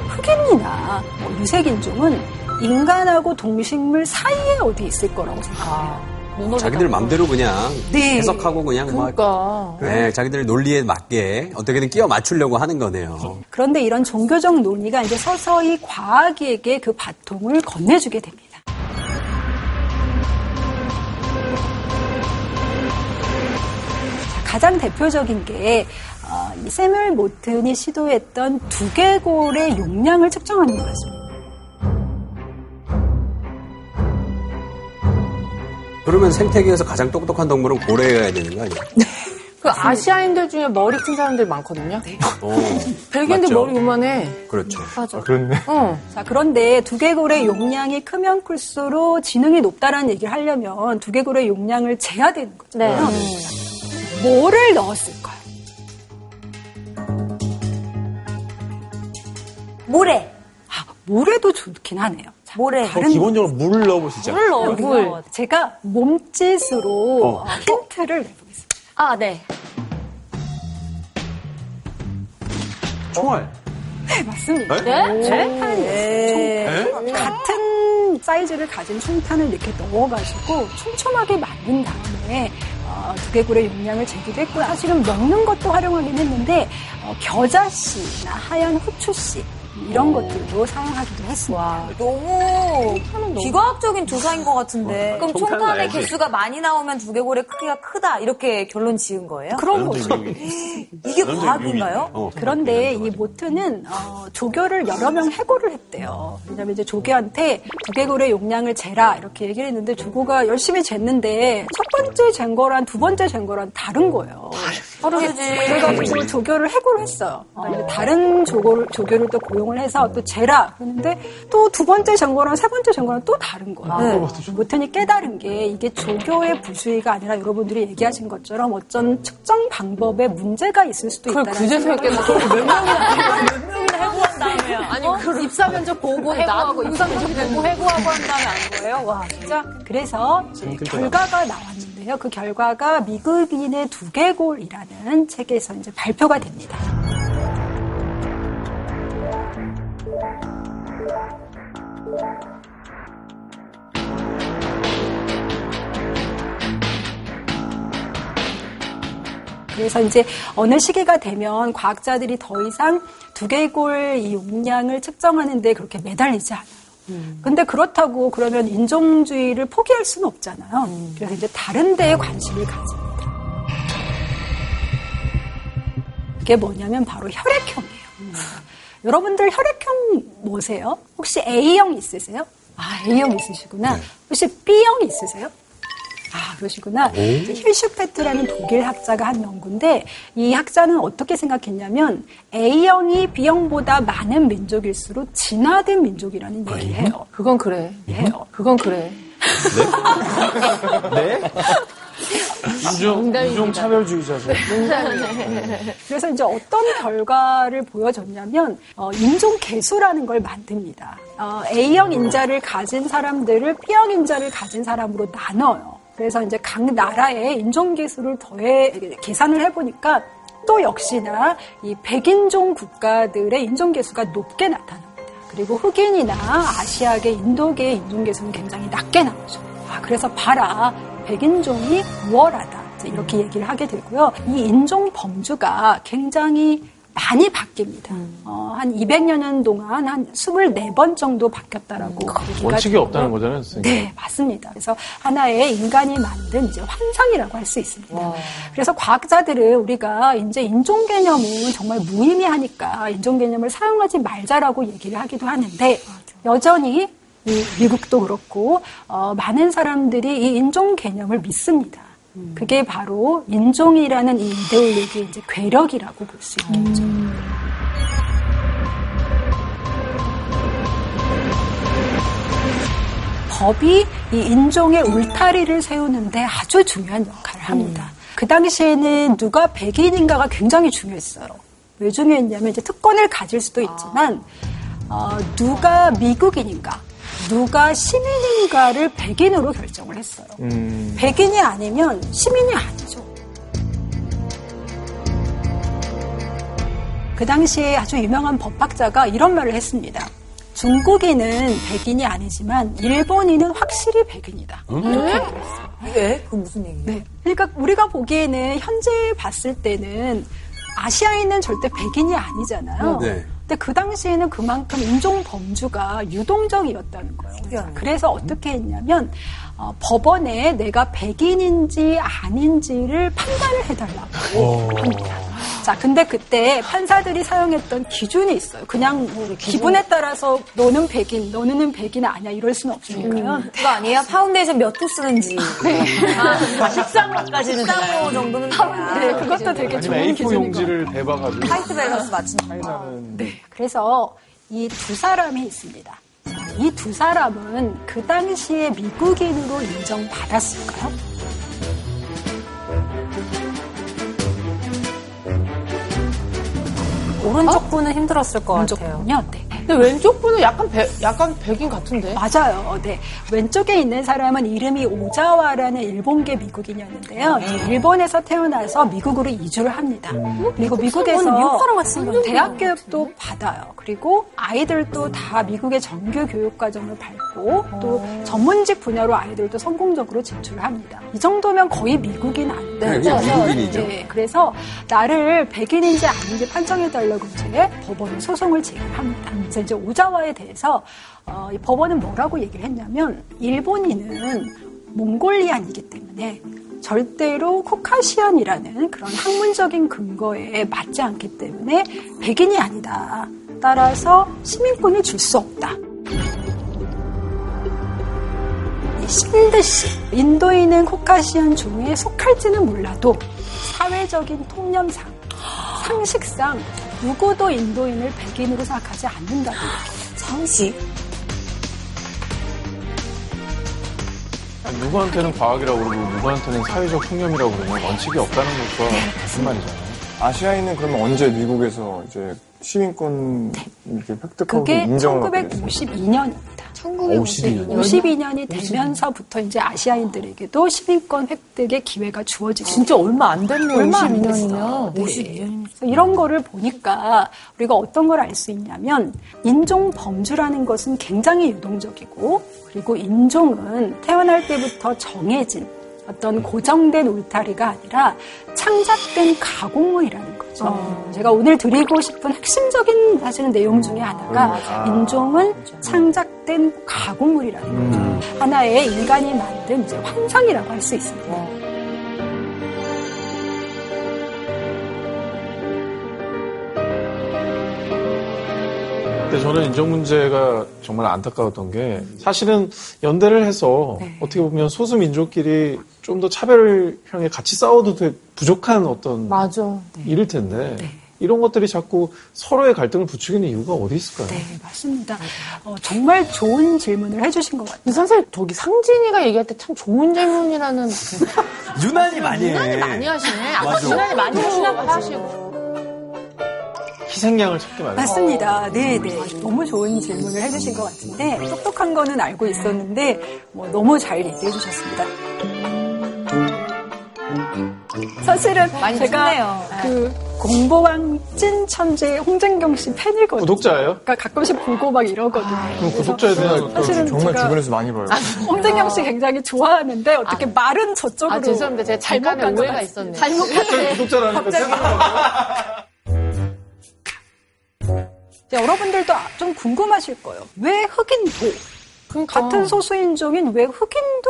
흑인이나 뭐 유색인종은 인간하고 동식물 사이에 어디 있을 거라고 생각해요. 자기들 맘대로 그냥 네. 해석하고 그냥 막 네, 자기들 논리에 맞게 어떻게든 끼워 맞추려고 하는 거네요. 그런데 이런 종교적 논의가 이제 서서히 과학에게 그 바통을 건네주게 됩니다. 가장 대표적인 게 어, 이 세물 모튼이 시도했던 두개골의 용량을 측정하는 거죠. 그러면 생태계에서 가장 똑똑한 동물은 고래여야 되는 거 아니에요? 그 아시아인들 중에 머리 큰 사람들 많거든요. 어, 백인들 맞죠. 머리 요만해. 그렇죠. 맞아. 그렇네. 어. 자, 그런데 두개골의 용량이 크면 클수록 지능이 높다라는 얘기를 하려면 두개골의 용량을 재야 되는 거잖아요. 뭐를 넣었을까요? 모래. 아, 모래도 좋긴 하네요. 자, 모래. 다른 기본적으로 물을 넣어보시죠. 물을 넣어 물. 제가 몸짓으로 어. 어, 힌트를 내보겠습니다. 아, 네. 총알. 네, 맞습니다. 네? 총탄이에요. 총탄. 같은 사이즈를 가진 총탄을 이렇게 넣어가지고 촘촘하게 만든 다음에 어, 두개골의 용량을 재기도 했고 사실은 먹는 것도 활용하긴 했는데 어, 겨자씨나 하얀 후추씨 이런 것들도 사용하기도 했습니다. 너무 비과학적인 조사인 것 같은데. 그럼 총탄의. 개수가 많이 나오면 두개골의 크기가 크다 이렇게 결론 지은 거예요? 그런 거죠. 이게 과학인가요? 어, 그런데 이 모트는 어, 조교를 여러 명 해고를 했대요. 왜냐면 이제 조교한테 두개골의 용량을 재라 이렇게 얘기를 했는데 조교가 열심히 쟀는데 첫 번째 잰 거랑 두 번째 잰 거랑 다른 거예요. 다르지. 그래가지고 조교를 해고를 했어요. 그다음에 다른 조교를, 조교를 또 고용을 해서 또 재라 그러는데 또 두 번째 잰 거랑 세 번째 잰 거랑 또 다른 거예요. 모튼이 깨달은 게 이게 조교의 부주의가 아니라 여러분들이 얘기하신 것처럼 어쩐 측정 방법에 문제가 있을 수도 그걸 있다는 그제서야 깨달았어. 몇 명이나 몇 명이나 해고한 다음에요. 아니, 그 입사 면접 보고 해고하고 입사 면접 보고 해고하고 한 다음에 안 거예요? 와. 진짜 그래서 이제 결과가 나왔는데요. 그 결과가 미국인의 두개골이라는 책에서 이제 발표가 됩니다. 그래서 이제 어느 시기가 되면 과학자들이 더 이상 두개골 이 용량을 측정하는데 그렇게 매달리지 않아요. 근데 그렇다고 그러면 인종주의를 포기할 수는 없잖아요. 그래서 이제 다른 데에 관심을 가집니다. 그게 뭐냐면 바로 혈액형이에요. 여러분들 혈액형 뭐세요? 혹시 A형 있으세요? 아, A형 있으시구나. 혹시 B형 있으세요? 아, 그러시구나. 이제 힐슈페트라는 독일 학자가 한 연구인데 이 학자는 어떻게 생각했냐면 A형이 B형보다 많은 민족일수록 진화된 민족이라는 얘기를 해요. 그건 그래. 해요. 그건 그래. 네? 인종, 인종 차별주의자죠. 그래서 이제 어떤 결과를 보여줬냐면 어, 인종 개수라는 걸 만듭니다. 어, A형 인자를 가진 사람들을 B형 인자를 가진 사람으로 나눠요. 그래서 이제 각 나라의 인종계수를 더해 계산을 해보니까 또 역시나 이 백인종 국가들의 인종계수가 높게 나타납니다. 그리고 흑인이나 아시아계, 인도계의 인종계수는 굉장히 낮게 나오죠. 아, 그래서 봐라. 백인종이 우월하다. 이렇게 얘기를 하게 되고요. 이 인종 범주가 굉장히 많이 바뀝니다. 어, 한 200여 년 동안 한 24번 정도 바뀌었다라고 얘기가 원칙이 되고요. 없다는 거잖아요, 선생님. 네, 맞습니다. 그래서 하나의 인간이 만든 이제 환상이라고 할 수 있습니다. 그래서 과학자들은 우리가 이제 인종 개념은 정말 무의미하니까 인종 개념을 사용하지 말자라고 얘기를 하기도 하는데 여전히 이 미국도 그렇고 어, 많은 사람들이 이 인종 개념을 믿습니다. 그게 바로 인종이라는 이 이데올로기의 이제 괴력이라고 볼 수 있겠죠. 법이 이 인종의 울타리를 세우는데 아주 중요한 역할을 합니다. 그 당시에는 누가 백인인가가 굉장히 중요했어요. 왜 중요했냐면 이제 특권을 가질 수도 있지만 어, 누가 미국인인가, 누가 시민인가를 백인으로 결정을 했어요. 음. 백인이 아니면 시민이 아니죠. 그 당시에 아주 유명한 법학자가 이런 말을 했습니다. 중국인은 백인이 아니지만 일본인은 확실히 백인이다. 이렇게 얘기를 했어요. 예? 그 무슨 얘기예요? 네. 그러니까 우리가 보기에는 현재 봤을 때는 아시아인은 절대 백인이 아니잖아요. 네. 근데 그 당시에는 그만큼 인종 범주가 유동적이었다는 거예요. 그래서 어떻게 했냐면 어, 법원에 내가 백인인지 아닌지를 판단을 해달라고 합니다. 자, 근데 그때 판사들이 사용했던 기준이 있어요. 그냥 뭐 기분 에 따라서 너는 백인, 너는 백인 아니야 이럴 수는 없으니까요. 그거 아니에요? 파운데이션 몇호 쓰는지. 아, 십삼호까지는 십삼호 정도는 돼야. 네, 그것도 되게 좋은 A4 기준인 것 용지를 대봐가지고 화이트 밸런스 맞추는 거. 네. 그래서 이 두 사람이 있습니다. 이 두 사람은 그 당시에 미국인으로 인정받았을까요? 오른쪽 분은 힘들었을 것 오른쪽 같아요. 분요. 네. 근데 왼쪽 분은 약간 배- 약간 백인 같은데. 맞아요. 네. 왼쪽에 있는 사람은 이름이 오자와라는 일본계 미국인이었는데요. 일본에서 태어나서 미국으로 이주를 합니다. 그리고 미국에서 음. 미국 사람 같이 생겼네. 대학 교육도 받아요. 그리고 아이들도 다 미국의 정규 교육 과정을 밟고 또 전문직 분야로 아이들도 성공적으로 진출을 합니다. 이 정도면 거의 미국인 아닌데. 네, 미국인이죠. 네, 그래서 나를 백인인지 아닌지 판정해달라고 이제 법원에 소송을 제기합니다. 그래서 이제 오자와에 대해서 어, 이 법원은 뭐라고 얘기를 했냐면 일본인은 몽골리안이기 때문에 절대로 코카시안이라는 그런 학문적인 근거에 맞지 않기 때문에 백인이 아니다. 따라서 시민권을 줄 수 없다. 신드시 인도인은 코카시안 종에 속할지는 몰라도 사회적인 통념상 상식상 누구도 인도인을 백인으로 생각하지 않는다고. 상식? 누구한테는 과학이라고 그러고 누구한테는 사회적 통념이라고 그러면 원칙이 없다는 것과 무슨 말이잖아요. 아시아인은 그러면 언제 미국에서 이제 시민권 이렇게 획득하고 그게 인정을 받게 됐어요? 1952년입니다. 52년. 52년이 되면서부터 이제 아시아인들에게도 시민권 획득의 기회가 주어지고 진짜 얼마 안 됐네요. 얼마 안 52년이면. 됐어요. 네. 이런 거를 보니까 우리가 어떤 걸 알 수 있냐면 인종 범주라는 것은 굉장히 유동적이고 그리고 인종은 태어날 때부터 정해진 어떤 고정된 울타리가 아니라 창작된 가공물이라는 거죠. 제가 오늘 드리고 싶은 핵심적인 사실은 내용 중에 하나가 인종은 창작된 가공물이라는 거죠. 하나의 인간이 만든 이제 환상이라고 할 수 있습니다. 근데 저는 인종 문제가 정말 안타까웠던 게 사실은 연대를 해서 어떻게 보면 소수 민족끼리 좀 더 차별형에 같이 싸워도 되- 부족한 어떤 맞아. 일일 텐데 이런 것들이 자꾸 서로의 갈등을 부추기는 이유가 어디 있을까요? 네, 맞습니다. 어, 정말 좋은 질문을 해주신 것 같아요. 근데 선생님 저기 상진이가 얘기할 때 참 좋은 질문이라는 유난히 많이 해. 유난히 많이 하시네. 아까. 유난히 많이 하시나 봐 하시고. 희생양을 찾기 말고 맞습니다. 네, 네. 너무 좋은 질문을 해주신 것 같은데, 똑똑한 거는 알고 있었는데, 뭐, 너무 잘 얘기해 주셨습니다. 사실은 많이 제가 춥네요. 그 공보왕 찐 천재 홍진경 씨 팬이거든요. 구독자예요? 그러니까 가끔씩 보고 막 이러거든요. 그럼 구독자에 대한 사실은 정말 제가 주변에서 많이 봐요. 홍진경 씨 굉장히 좋아하는데 어떻게 말은 저쪽으로 아, 죄송합니다. 제가 잘못 잠깐의 간것 오해가 같- 있었네요. 잘못 갑자기 구독자라니까 여러분들도 좀 궁금하실 거예요. 왜 흑인도 같은 소수인종인 왜 흑인도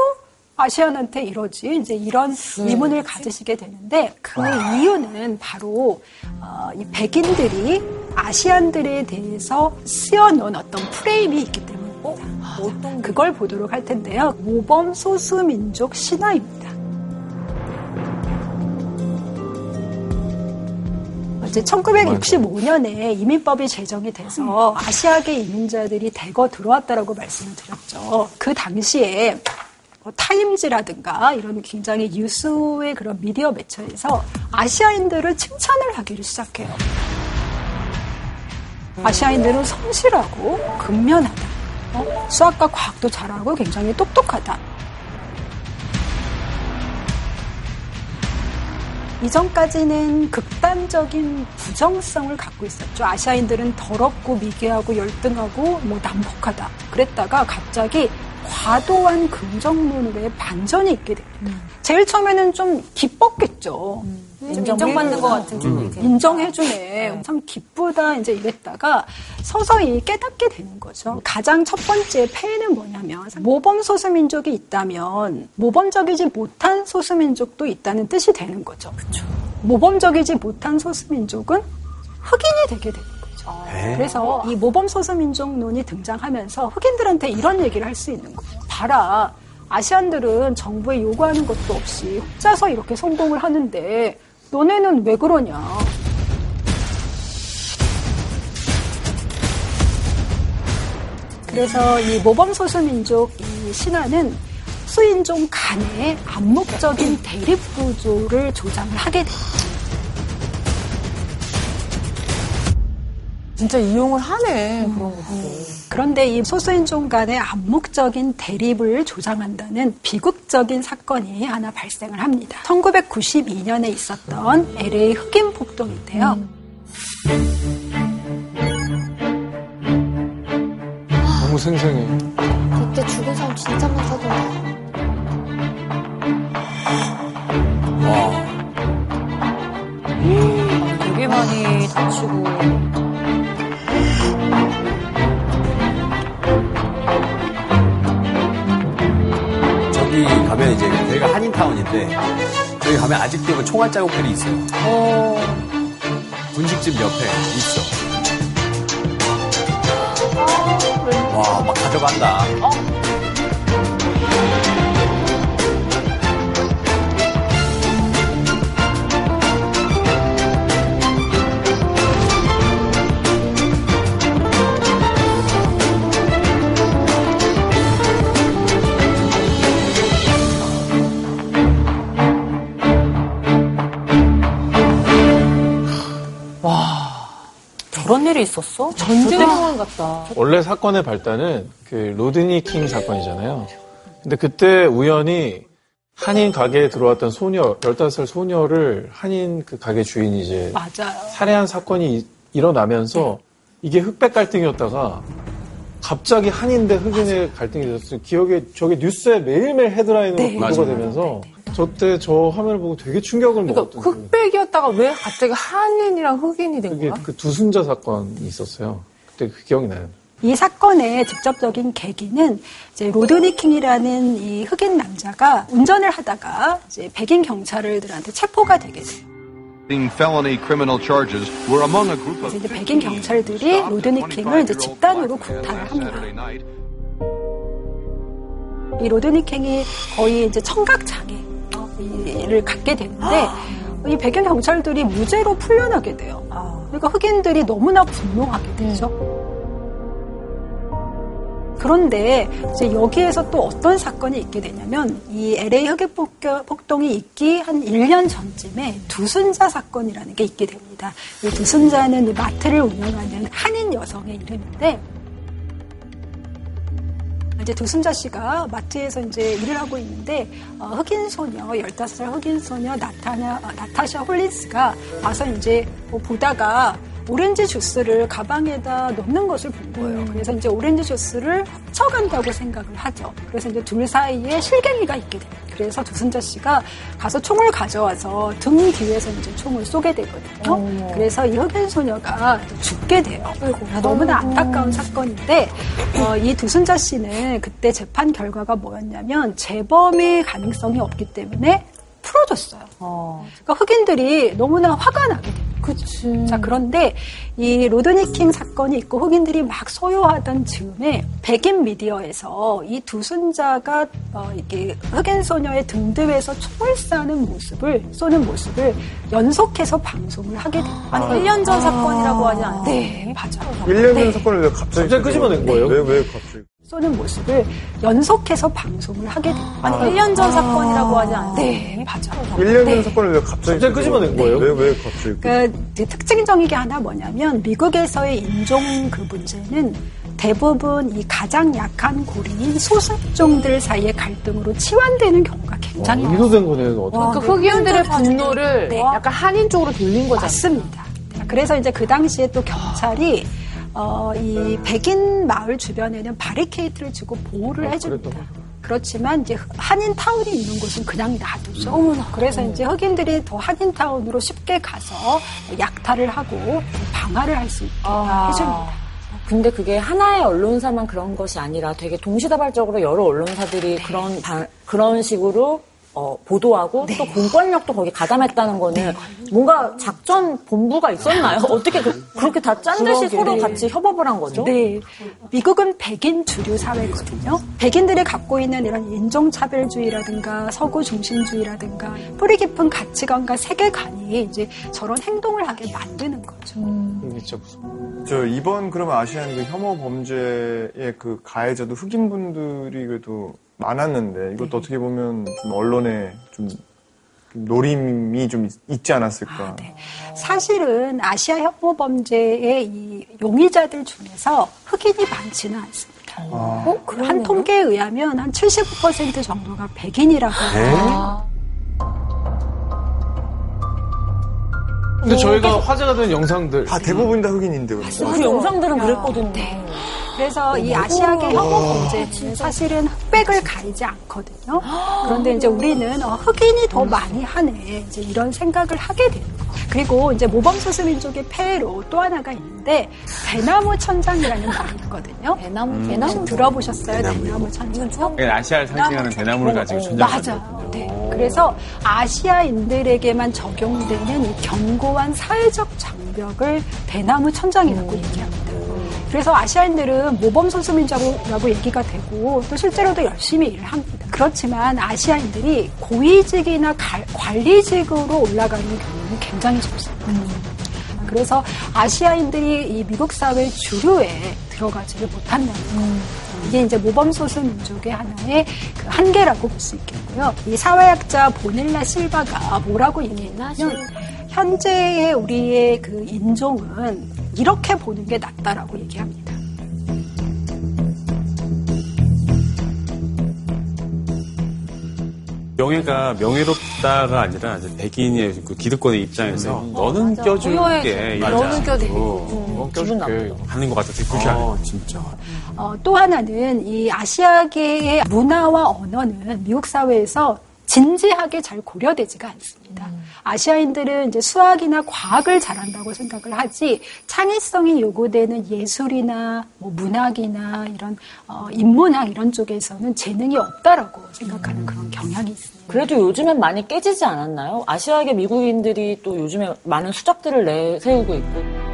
아시안한테 이러지? 이제 이런 의문을 가지시게 되는데 그 이유는 바로 어, 이 백인들이 아시안들에 대해서 쓰여놓은 어떤 프레임이 있기 때문입니다. 어떤 그걸 보도록 할 텐데요. 모범 소수민족 신화입니다. 이제 1965년에 이민법이 제정이 돼서 아시아계 이민자들이 대거 들어왔다라고 말씀을 드렸죠. 그 당시에 뭐 타임즈라든가 이런 굉장히 유수의 그런 미디어 매체에서 아시아인들을 칭찬을 하기를 시작해요. 아시아인들은 성실하고 근면하다. 어? 수학과 과학도 잘하고 굉장히 똑똑하다. 이전까지는 극단적인 부정성을 갖고 있었죠. 아시아인들은 더럽고 미개하고 열등하고 뭐 난폭하다. 그랬다가 갑자기 과도한 긍정론으로의 반전이 있게 됩니다. 제일 처음에는 좀 기뻤겠죠. 좀 인정받는 것 같은 기분이 들어요. 인정해주네. 참 기쁘다. 이제 이랬다가 서서히 깨닫게 되는 거죠. 가장 첫 번째 폐해는 뭐냐면 모범 소수민족이 있다면 모범적이지 못한 소수민족도 있다는 뜻이 되는 거죠. 모범적이지 못한 소수민족은 흑인이 되게 되는 거죠. 그래서 이 모범 소수민족론이 등장하면서 흑인들한테 이런 얘기를 할 수 있는 거예요. 봐라. 아시안들은 정부에 요구하는 것도 없이 혼자서 이렇게 성공을 하는데 너네는 왜 그러냐. 그래서 이 모범 소수민족 이 신화는 수인종 간의 암묵적인 대립 구조를 조장을 하게 됩니다. 진짜 이용을 하네, 그런 것도. 그런데 이 소수인종 간의 암묵적인 대립을 조장한다는 비극적인 사건이 하나 발생을 합니다. 1992년에 있었던 LA 흑인 폭동인데요. 너무 생생해. 그때 죽은 사람 진짜 많다던데. 되게 많이 다치고. 가면 이제 여기가 한인타운인데 저기 가면 아직도 그 총알 자국들이 있어요. 분식집 옆에 있어. 와, 막 가져간다. 저런 일이 있었어? 전쟁 상황 같다. 원래 사건의 발단은 그 로드니 킹 사건이잖아요. 근데 그때 우연히 한인 가게에 들어왔던 소녀, 15살 소녀를 한인 그 가게 주인이 이제 맞아요. 살해한 사건이 이- 일어나면서 이게 흑백 갈등이었다가 갑자기 한인 대 흑인의 갈등이 됐어요. 기억에 저게 뉴스에 매일매일 헤드라인으로 네. 보도가. 되면서 저때 저 화면을 보고 되게 충격을 그러니까 먹었던. 흑백이었다가 왜 갑자기 한인이랑 흑인이 된 그게 거야? 그 두순자 사건이 있었어요. 그때 그 기억이 나요. 이 사건의 직접적인 계기는 이제 로드니 킹이라는 이 흑인 남자가 운전을 하다가 이제 백인 경찰들한테 체포가 되게 돼요. 그래서 이제 백인 경찰들이 로드니 킹을 이제 집단으로 구타를 합니다. 이 로드니 킹이 거의 이제 청각 장애 를 갖게 되는데 이 백인 경찰들이 무죄로 풀려나게 돼요. 그러니까 흑인들이 너무나 분노하게 되죠. 그런데 이제 여기에서 또 어떤 사건이 있게 되냐면 이 LA 흑인 폭동이 있기 한 1년 전쯤에 두순자 사건이라는 게 있게 됩니다. 이 두순자는 이 마트를 운영하는 한인 여성의 이름인데 이제 도순자 씨가 마트에서 이제 일을 하고 있는데 어, 흑인 소녀 15살 흑인 소녀 나타나 어, 나타샤 홀린스가 와서 이제 뭐 보다가 오렌지 주스를 가방에다 넣는 것을 본 거예요. 그래서 이제 오렌지 주스를 훔쳐간다고 생각을 하죠. 그래서 이제 둘 사이에 실갱이가 있게 됩니다. 그래서 도순자 씨가 가서 총을 가져와서 등 뒤에서 이제 총을 쏘게 되거든요. 그래서 이 흑인 소녀가 죽게 돼요. 너무나 안타까운 사건인데 어, 이 두순자 씨는 그때 재판 결과가 뭐였냐면 재범의 가능성이 없기 때문에 풀어줬어요. 그러니까 흑인들이 너무나 화가 나게 됩니다. 그치. 자, 그런데 이 로드니킹 사건이 있고 흑인들이 막 소요하던 즈음에 백인 미디어에서 이 두 순자가 어, 이게 흑인 소녀의 등등에서 총을 쏘는 모습을 쏘는 모습을 연속해서 방송을 하게 됩니다. 아니, 1년 전 사건이라고 하지 않았어요? 네, 맞아요. 1년 전 네. 사건을 왜 갑자기 갑자기 끄집어낸 거예요? 왜, 왜 갑자기? 쏘는 모습을 연속해서 방송을 하게 됩니다. 아니, 1년 전 사건이라고 하지 않았어요? 네, 맞아요. 1년 전 네. 사건을 왜 갑자기 갑자기 끄집어낸 거예요? 왜, 왜 갑자기? 그 이제 특징적인 게 하나 뭐냐면 미국에서의 인종 그 문제는 대부분 이 가장 약한 고리인 소수종들 사이의 갈등으로 치환되는 경우가 굉장히 많아요. 이도된 거네요. 어떻게. 그 흑인들의 분노를 네. 약간 한인 쪽으로 돌린 거잖아요. 맞습니다. 그래서 이제 그 당시에 또 경찰이 어, 이 백인 마을 주변에는 바리케이트를 주고 보호를 해줍니다. 그렇지만 이제 한인 타운이 있는 곳은 그냥 놔두죠. 그래서 이제 흑인들이 더 한인 타운으로 쉽게 가서 약탈을 하고 방화를 할 수 있게 해줍니다. 근데 그게 하나의 언론사만 그런 것이 아니라 되게 동시다발적으로 여러 언론사들이 그런 바- 그런 식으로 어, 보도하고 또 공권력도 거기 가담했다는 거는 뭔가 작전 본부가 있었나요? 어떻게 그, 렇게다 짠 듯이 그러게. 서로 같이 협업을 한 거죠? 네. 미국은 백인 주류 사회거든요. 백인들이 갖고 있는 이런 인종차별주의라든가 서구 중심주의라든가 뿌리 깊은 가치관과 세계관이 이제 저런 행동을 하게 만드는 거죠. 이게 진짜 무서워. 저 이번 그러면 아시안 그 혐오 범죄의 그 가해자도 흑인 분들이 그래도 많았는데 이것도 어떻게 보면 좀 언론에 좀 노림이 좀 있- 있지 않았을까. 사실은 아시아 혐오 범죄의 이 용의자들 중에서 흑인이 많지는 않습니다. 아. 한 통계에 의하면 한 75% 정도가 백인이라고 합니다. 근데 저희가 화제가 된 영상들. 다 대부분 다 흑인인데. 그 영상들은 그랬거든요. 그래서 이 아시아계 혐오 범죄는 사실은 흑백을 가리지 않거든요. 그런데 이제 우리는 어, 흑인이 더 많이 하네. 이제 이런 생각을 하게 돼요. 그리고 이제 모범소수 민족의 폐해로 또 하나가 있는데 대나무 천장이라는 말이 있거든요. 대나무, 대나무 들어보셨어요? 대나무 천장. 예, 아시아를 상징하는 대나무를 가지고 어, 천장하거든요. 맞아. 네. 그래서 아시아인들에게만 적용되는 이 견고한 사회적 장벽을 대나무 천장이라고 얘기합니다. 그래서 아시아인들은 모범 소수민족이라고 얘기가 되고 또 실제로도 열심히 일을 합니다. 그렇지만 아시아인들이 고위직이나 갈- 관리직으로 올라가는 경우는 굉장히 적습니다. 그래서 아시아인들이 이 미국 사회 주류에 들어가지를 못한다는 거. 이게 이제 모범소수 민족의 하나의 그 한계라고 볼 수 있겠고요. 이 사회학자 보넬라 실바가 뭐라고 얘기했냐면 현재의 우리의 그 인종은 이렇게 보는 게 낫다라고 얘기합니다. 명예가 명예롭다가 아니라 이제 백인의 그 기득권의 입장에서 너는 껴줄게 고요해져. 이러지 너는 않고 껴줄게. 넌 껴줄게 하는 것 같아서 그렇게 하는 진짜. 어, 또 하나는 이 아시아계의 문화와 언어는 미국 사회에서 진지하게 잘 고려되지가 않습니다. 아시아인들은 이제 수학이나 과학을 잘한다고 생각을 하지 창의성이 요구되는 예술이나 뭐 문학이나 이런 어, 인문학 이런 쪽에서는 재능이 없다라고 생각하는 그런 경향이 있습니다. 그래도 요즘엔 많이 깨지지 않았나요? 아시아계 미국인들이 또 요즘에 많은 수작들을 내세우고 있고.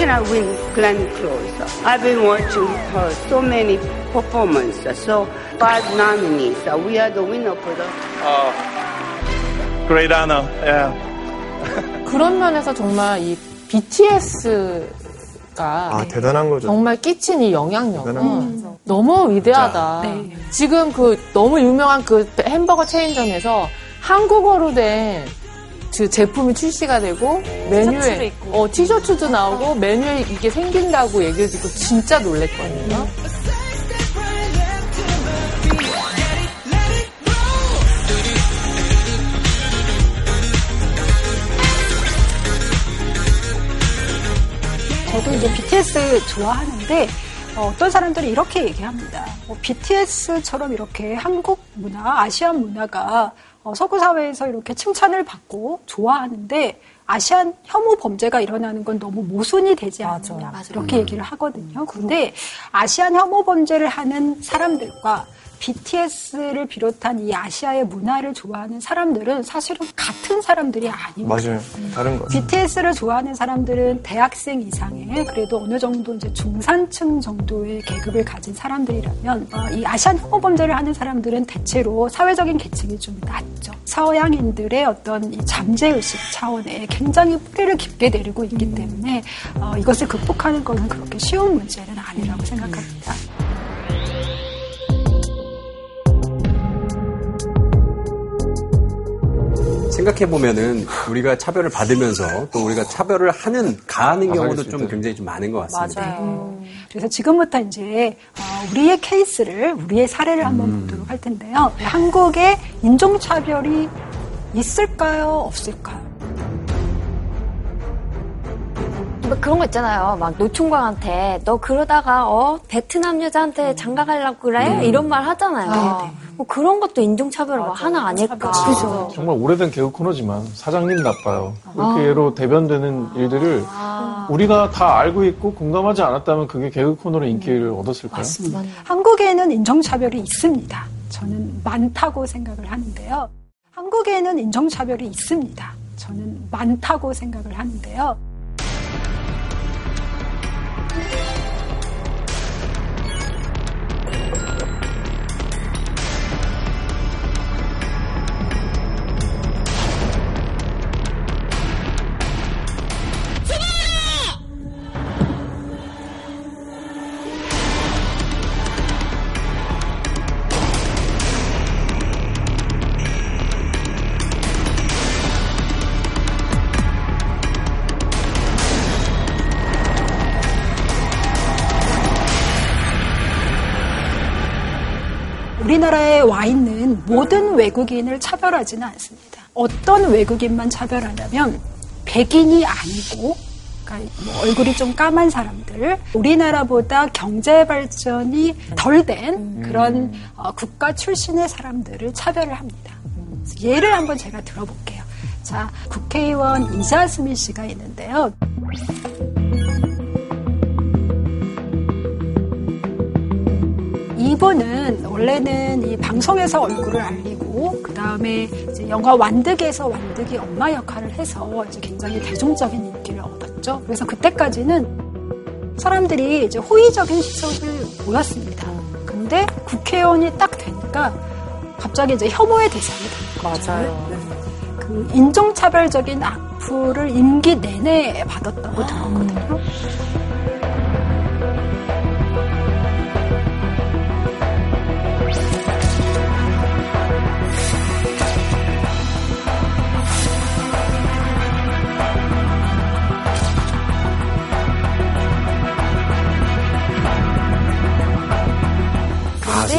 How can I win Glenn Close? I've been watching her so many performances. So five nominees. Uh, We are the winner for the. Oh, great honor. Yeah. 그런 면에서 정말 이 BTS가 아, 대단한 거죠. 정말 끼친 이 영향력은 거죠. 너무 위대하다. 네. 지금 그 너무 유명한 그 햄버거 체인점에서 한국어로 된 그 제품이 출시가 되고 메뉴에. 어, 티셔츠도 나오고 메뉴에 이게 생긴다고 얘기를 듣고 진짜 놀랬거든요. 저도 이제 BTS 좋아하는데 어, 떤 사람들이 이렇게 얘기합니다. 뭐 BTS처럼 이렇게 한국 문화, 아시안 문화가 어, 서구 사회에서 이렇게 칭찬을 받고 좋아하는데 아시안 혐오 범죄가 일어나는 건 너무 모순이 되지 않느냐. 이렇게 얘기를 하거든요. 근데 아시안 혐오 범죄를 하는 사람들과 BTS를 비롯한 이 아시아의 문화를 좋아하는 사람들은 사실은 같은 사람들이 아닙니다. 맞아요. 다른 거. BTS를 좋아하는 사람들은 대학생 이상의 그래도 어느 정도 이제 중산층 정도의 계급을 가진 사람들이라면 어, 이 아시안 혐오 범죄를 하는 사람들은 대체로 사회적인 계층이 좀 낮죠. 서양인들의 어떤 이 잠재 의식 차원에 굉장히 뿌리를 깊게 내리고 있기 때문에 어, 이것을 극복하는 것은 그렇게 쉬운 문제는 아니라고 생각합니다. 생각해보면은 우리가 차별을 받으면서 또 우리가 차별을 하는, 가하는 경우도 될좀 때. 굉장히 좀 많은 것 같습니다. 그래서 지금부터 이제 어, 우리의 케이스를 우리의 사례를 한번 보도록 할 텐데요. 한국에 인종차별이 있을까요? 없을까요? 뭐 그런 거 있잖아요. 막 노총각한테 너 그러다가 어 베트남 여자한테 장가 가려고 그래? 음. 이런 말 하잖아요. 뭐 그런 것도 인종차별 뭐 하나 아닐까. 그죠. 정말 오래된 개그 코너지만 사장님 나빠요. 이렇게 아. 예로 대변되는 일들을 우리가 다 알고 있고 공감하지 않았다면 그게 개그 코너로 인기를 얻었을까요? 한국에는 인종차별이 있습니다. 저는 많다고 생각을 하는데요. 한국에는 인종차별이 있습니다. 저는 많다고 생각을 하는데요. 모든 외국인을 차별하지는 않습니다. 어떤 외국인만 차별하냐면 백인이 아니고 그러니까 뭐 얼굴이 좀 까만 사람들, 우리나라보다 경제 발전이 덜 된 그런 어, 국가 출신의 사람들을 차별을 합니다. 예를 한번 제가 들어볼게요. 자, 국회의원 이자스민 씨가 있는데요. 이분은 원래는 이 방송에서 얼굴을 알리고 그 다음에 이제 영화 완득에서 완득이 엄마 역할을 해서 이제 굉장히 대중적인 인기를 얻었죠. 그래서 그때까지는 사람들이 이제 호의적인 시선을 보였습니다. 근데 국회의원이 딱 되니까 갑자기 이제 혐오의 대상이 된 거죠. 맞아요. 그 인종차별적인 악플을 임기 내내 받았다고 들었거든요.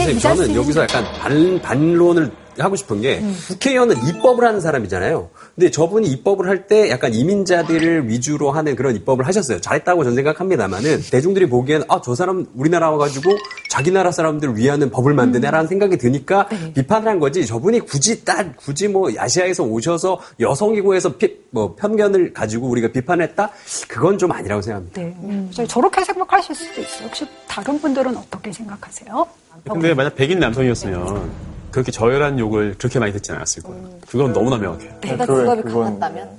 선생님, 이자 저는 씨. 여기서 약간 반, 반론을 하고 싶은 게 음. 국회의원은 입법을 하는 사람이잖아요. 근데 저분이 입법을 할 때 약간 이민자들을 위주로 하는 그런 입법을 하셨어요. 잘했다고 저는 생각합니다만은 대중들이 보기엔 아, 저 사람 우리나라 와가지고 자기 나라 사람들을 위하는 법을 만드네라는 생각이 드니까 비판을 한 거지. 저분이 굳이 딱, 굳이 뭐 아시아에서 오셔서 여성이고 해서 피- 뭐 편견을 가지고 우리가 비판했다? 그건 좀 아니라고 생각합니다. 네. 그래서 저렇게 생각하실 수도 있어요. 혹시 다른 분들은 어떻게 생각하세요? 근데 만약 백인 남성이었으면 그렇게 저열한 욕을 그렇게 많이 듣지 않았을 거예요. 그건 너무나 명확해요. 내가 직업이 강한다면?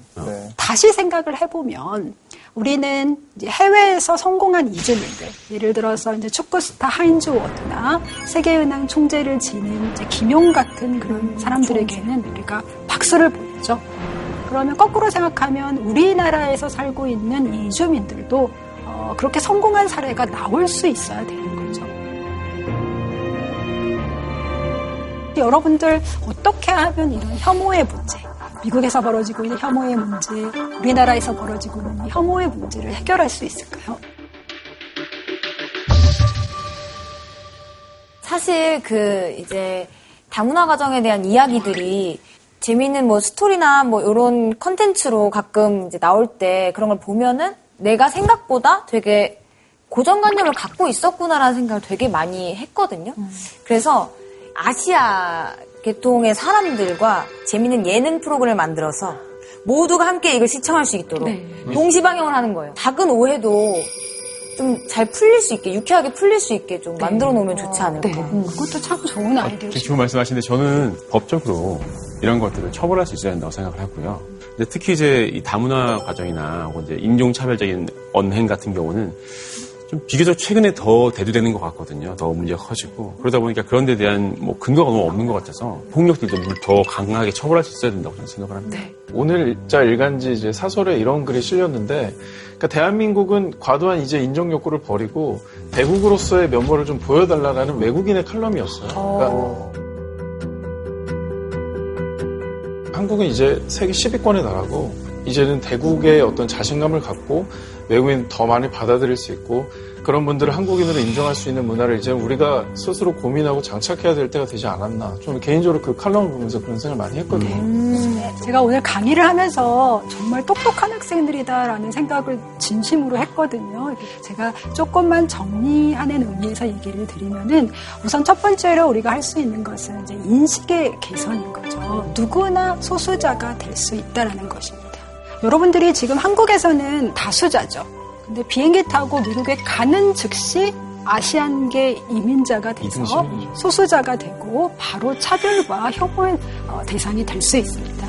다시 생각을 해보면 우리는 이제 해외에서 성공한 이주민들, 예를 들어서 이제 축구 스타 하인즈 워드나 세계은행 총재를 지닌 이제 김용 같은 그런 사람들에게는 우리가 박수를 보내죠. 그러면 거꾸로 생각하면 우리나라에서 살고 있는 이 이주민들도 어, 그렇게 성공한 사례가 나올 수 있어야 되는 여러분들 어떻게 하면 이런 혐오의 문제, 미국에서 벌어지고 있는 혐오의 문제, 우리나라에서 벌어지고 있는 혐오의 문제를 해결할 수 있을까요? 사실 그 이제 다문화 가정에 대한 이야기들이 재미있는 뭐 스토리나 뭐 이런 컨텐츠로 가끔 이제 나올 때 그런 걸 보면은 내가 생각보다 되게 고정관념을 갖고 있었구나라는 생각을 되게 많이 했거든요. 그래서 아시아 계통의 사람들과 재미있는 예능 프로그램을 만들어서 모두가 함께 이걸 시청할 수 있도록 동시방영을 하는 거예요. 작은 오해도 좀 잘 풀릴 수 있게 유쾌하게 풀릴 수 있게 좀 만들어 놓으면 좋지 않을까. 그것도 참 좋은 아이디어. 되게 좋은 말씀하시는데 저는 법적으로 이런 것들을 처벌할 수 있어야 된다고 생각을 하고요. 근데 특히 이제 이 다문화 가정이나 혹은 이제 인종차별적인 언행 같은 경우는 좀 비교적 최근에 더 대두되는 것 같거든요. 더 문제가 커지고 그러다 보니까 그런 데 대한 뭐 근거가 너무 없는 것 같아서 폭력들도 더 강하게 처벌할 수 있어야 된다고 저는 생각을 합니다. 오늘 일자 일간지 이제 사설에 이런 글이 실렸는데, 그러니까 대한민국은 과도한 이제 인정 욕구를 버리고 대국으로서의 면모를 좀 보여달라라는 외국인의 칼럼이었어요. 그러니까 한국은 이제 세계 10위권의 나라고 이제는 대국의 어떤 자신감을 갖고 외국인 더 많이 받아들일 수 있고 그런 분들을 한국인으로 인정할 수 있는 문화를 이제 우리가 스스로 고민하고 장착해야 될 때가 되지 않았나. 좀 개인적으로 그 칼럼을 보면서 그런 생각을 많이 했거든요. 네, 제가 오늘 강의를 하면서 정말 똑똑한 학생들이다라는 생각을 진심으로 했거든요. 제가 조금만 정리하는 의미에서 얘기를 드리면은 우선 첫 번째로 우리가 할 수 있는 것은 이제 인식의 개선인 거죠. 누구나 소수자가 될 수 있다라는 것입니다. 여러분들이 지금 한국에서는 다수자죠. 근데 비행기 타고 미국에 가는 즉시 아시안계 이민자가 돼서 소수자가 되고 바로 차별과 혐오의 어, 대상이 될 수 있습니다.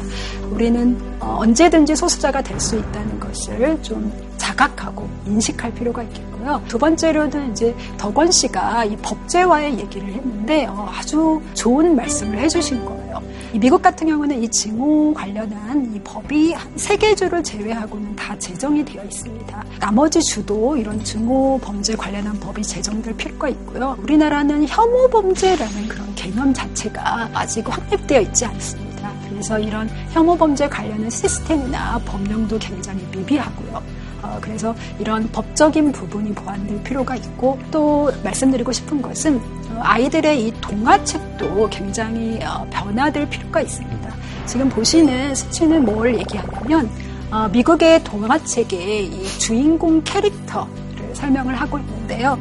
우리는 어, 언제든지 소수자가 될 수 있다는 것을 좀 자각하고 인식할 필요가 있겠고요. 두 번째로는 이제 덕원 씨가 이 법제화의 얘기를 했는데 어, 아주 좋은 말씀을 해주신 거예요. 이 미국 같은 경우는 이 증오 관련한 이 법이 한 세 개 주를 제외하고는 다 제정이 되어 있습니다. 나머지 주도 이런 증오 범죄 관련한 법이 제정될 필요가 있고요. 우리나라는 혐오 범죄라는 그런 개념 자체가 아직 확립되어 있지 않습니다. 그래서 이런 혐오 범죄 관련한 시스템이나 법령도 굉장히 미비하고요. 어, 그래서 이런 법적인 부분이 보완될 필요가 있고 또 말씀드리고 싶은 것은 어, 아이들의 이 동화책도 굉장히 어, 변화될 필요가 있습니다. 지금 보시는 수치는 뭘 얘기하냐면 어, 미국의 동화책의 이 주인공 캐릭터를 설명을 하고 있는데요.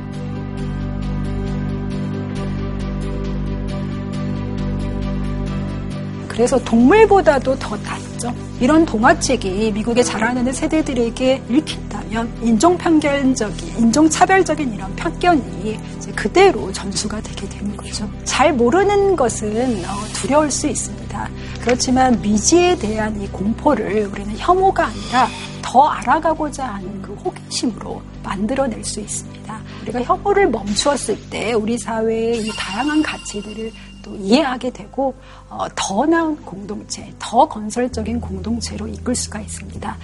그래서 동물보다도 더 낫 죠. 이런 동화책이 미국에 자라나는 세대들에게 읽힌다면 인종편견적인, 인종차별적인 이런 편견이 그대로 전수가 되게 되는 거죠. 잘 모르는 것은 어, 두려울 수 있습니다. 그렇지만 미지에 대한 이 공포를 우리는 혐오가 아니라 더 알아가고자 하는 그 호기심으로 만들어낼 수 있습니다. 우리가 혐오를 멈추었을 때 우리 사회의 이 다양한 가치들을 또 이해하게 되고 어, 더 나은 공동체, 더 건설적인 공동체로 이끌 수가 있습니다.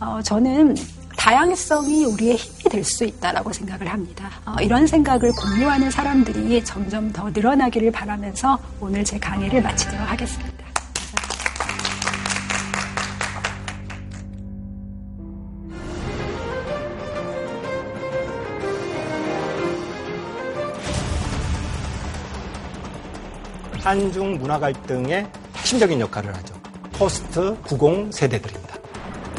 어, 저는 다양성이 우리의 힘이 될 수 있다라고 생각을 합니다. 어, 이런 생각을 공유하는 사람들이 점점 더 늘어나기를 바라면서 오늘 제 강의를 마치도록 하겠습니다. 한중 문화 갈등의 핵심적인 역할을 하죠. 포스트 90 세대들입니다.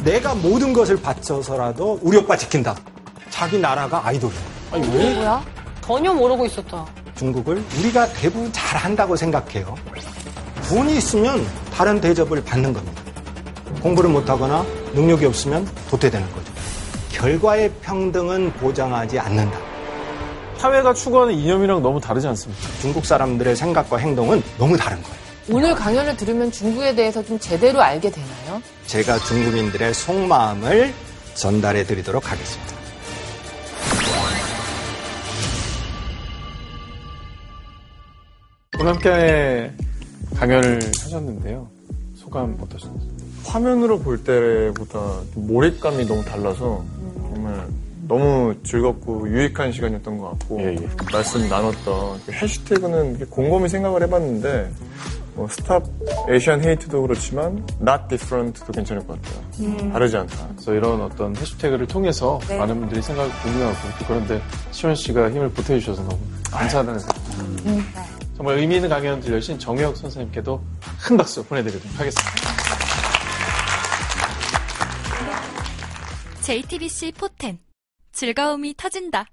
내가 모든 것을 바쳐서라도 우리 오빠 지킨다. 자기 나라가 아이돌이에요. 아니 왜? 뭐야? 전혀 모르고 있었다. 중국을 우리가 대부분 잘한다고 생각해요. 돈이 있으면 다른 대접을 받는 겁니다. 공부를 못하거나 능력이 없으면 도태되는 거죠. 결과의 평등은 보장하지 않는다. 사회가 추구하는 이념이랑 너무 다르지 않습니까? 중국 사람들의 생각과 행동은 너무 다른 거예요. 오늘 강연을 들으면 중국에 대해서 좀 제대로 알게 되나요? 제가 중국인들의 속마음을 전달해 드리도록 하겠습니다. 오늘 함께 강연을 하셨는데요. 소감 어떠셨나요? 화면으로 볼 때보다 몰입감이 너무 달라서 정말 너무 즐겁고 유익한 시간이었던 것 같고 말씀 나눴던 그 해시태그는 곰곰이 생각을 해봤는데 뭐 스탑 에이시안 헤이트도 그렇지만 not different도 괜찮을 것 같아요. 음. 다르지 않다. 그래서 이런 어떤 해시태그를 통해서 네. 많은 분들이 생각을 공유하고 또 그런데 시원 씨가 힘을 보태주셔서 너무 감사하다는 생각. 정말 의미 있는 강연 들려주신 정혁 선생님께도 큰 박수 보내드리도록 하겠습니다. JTBC 포텐 즐거움이 터진다.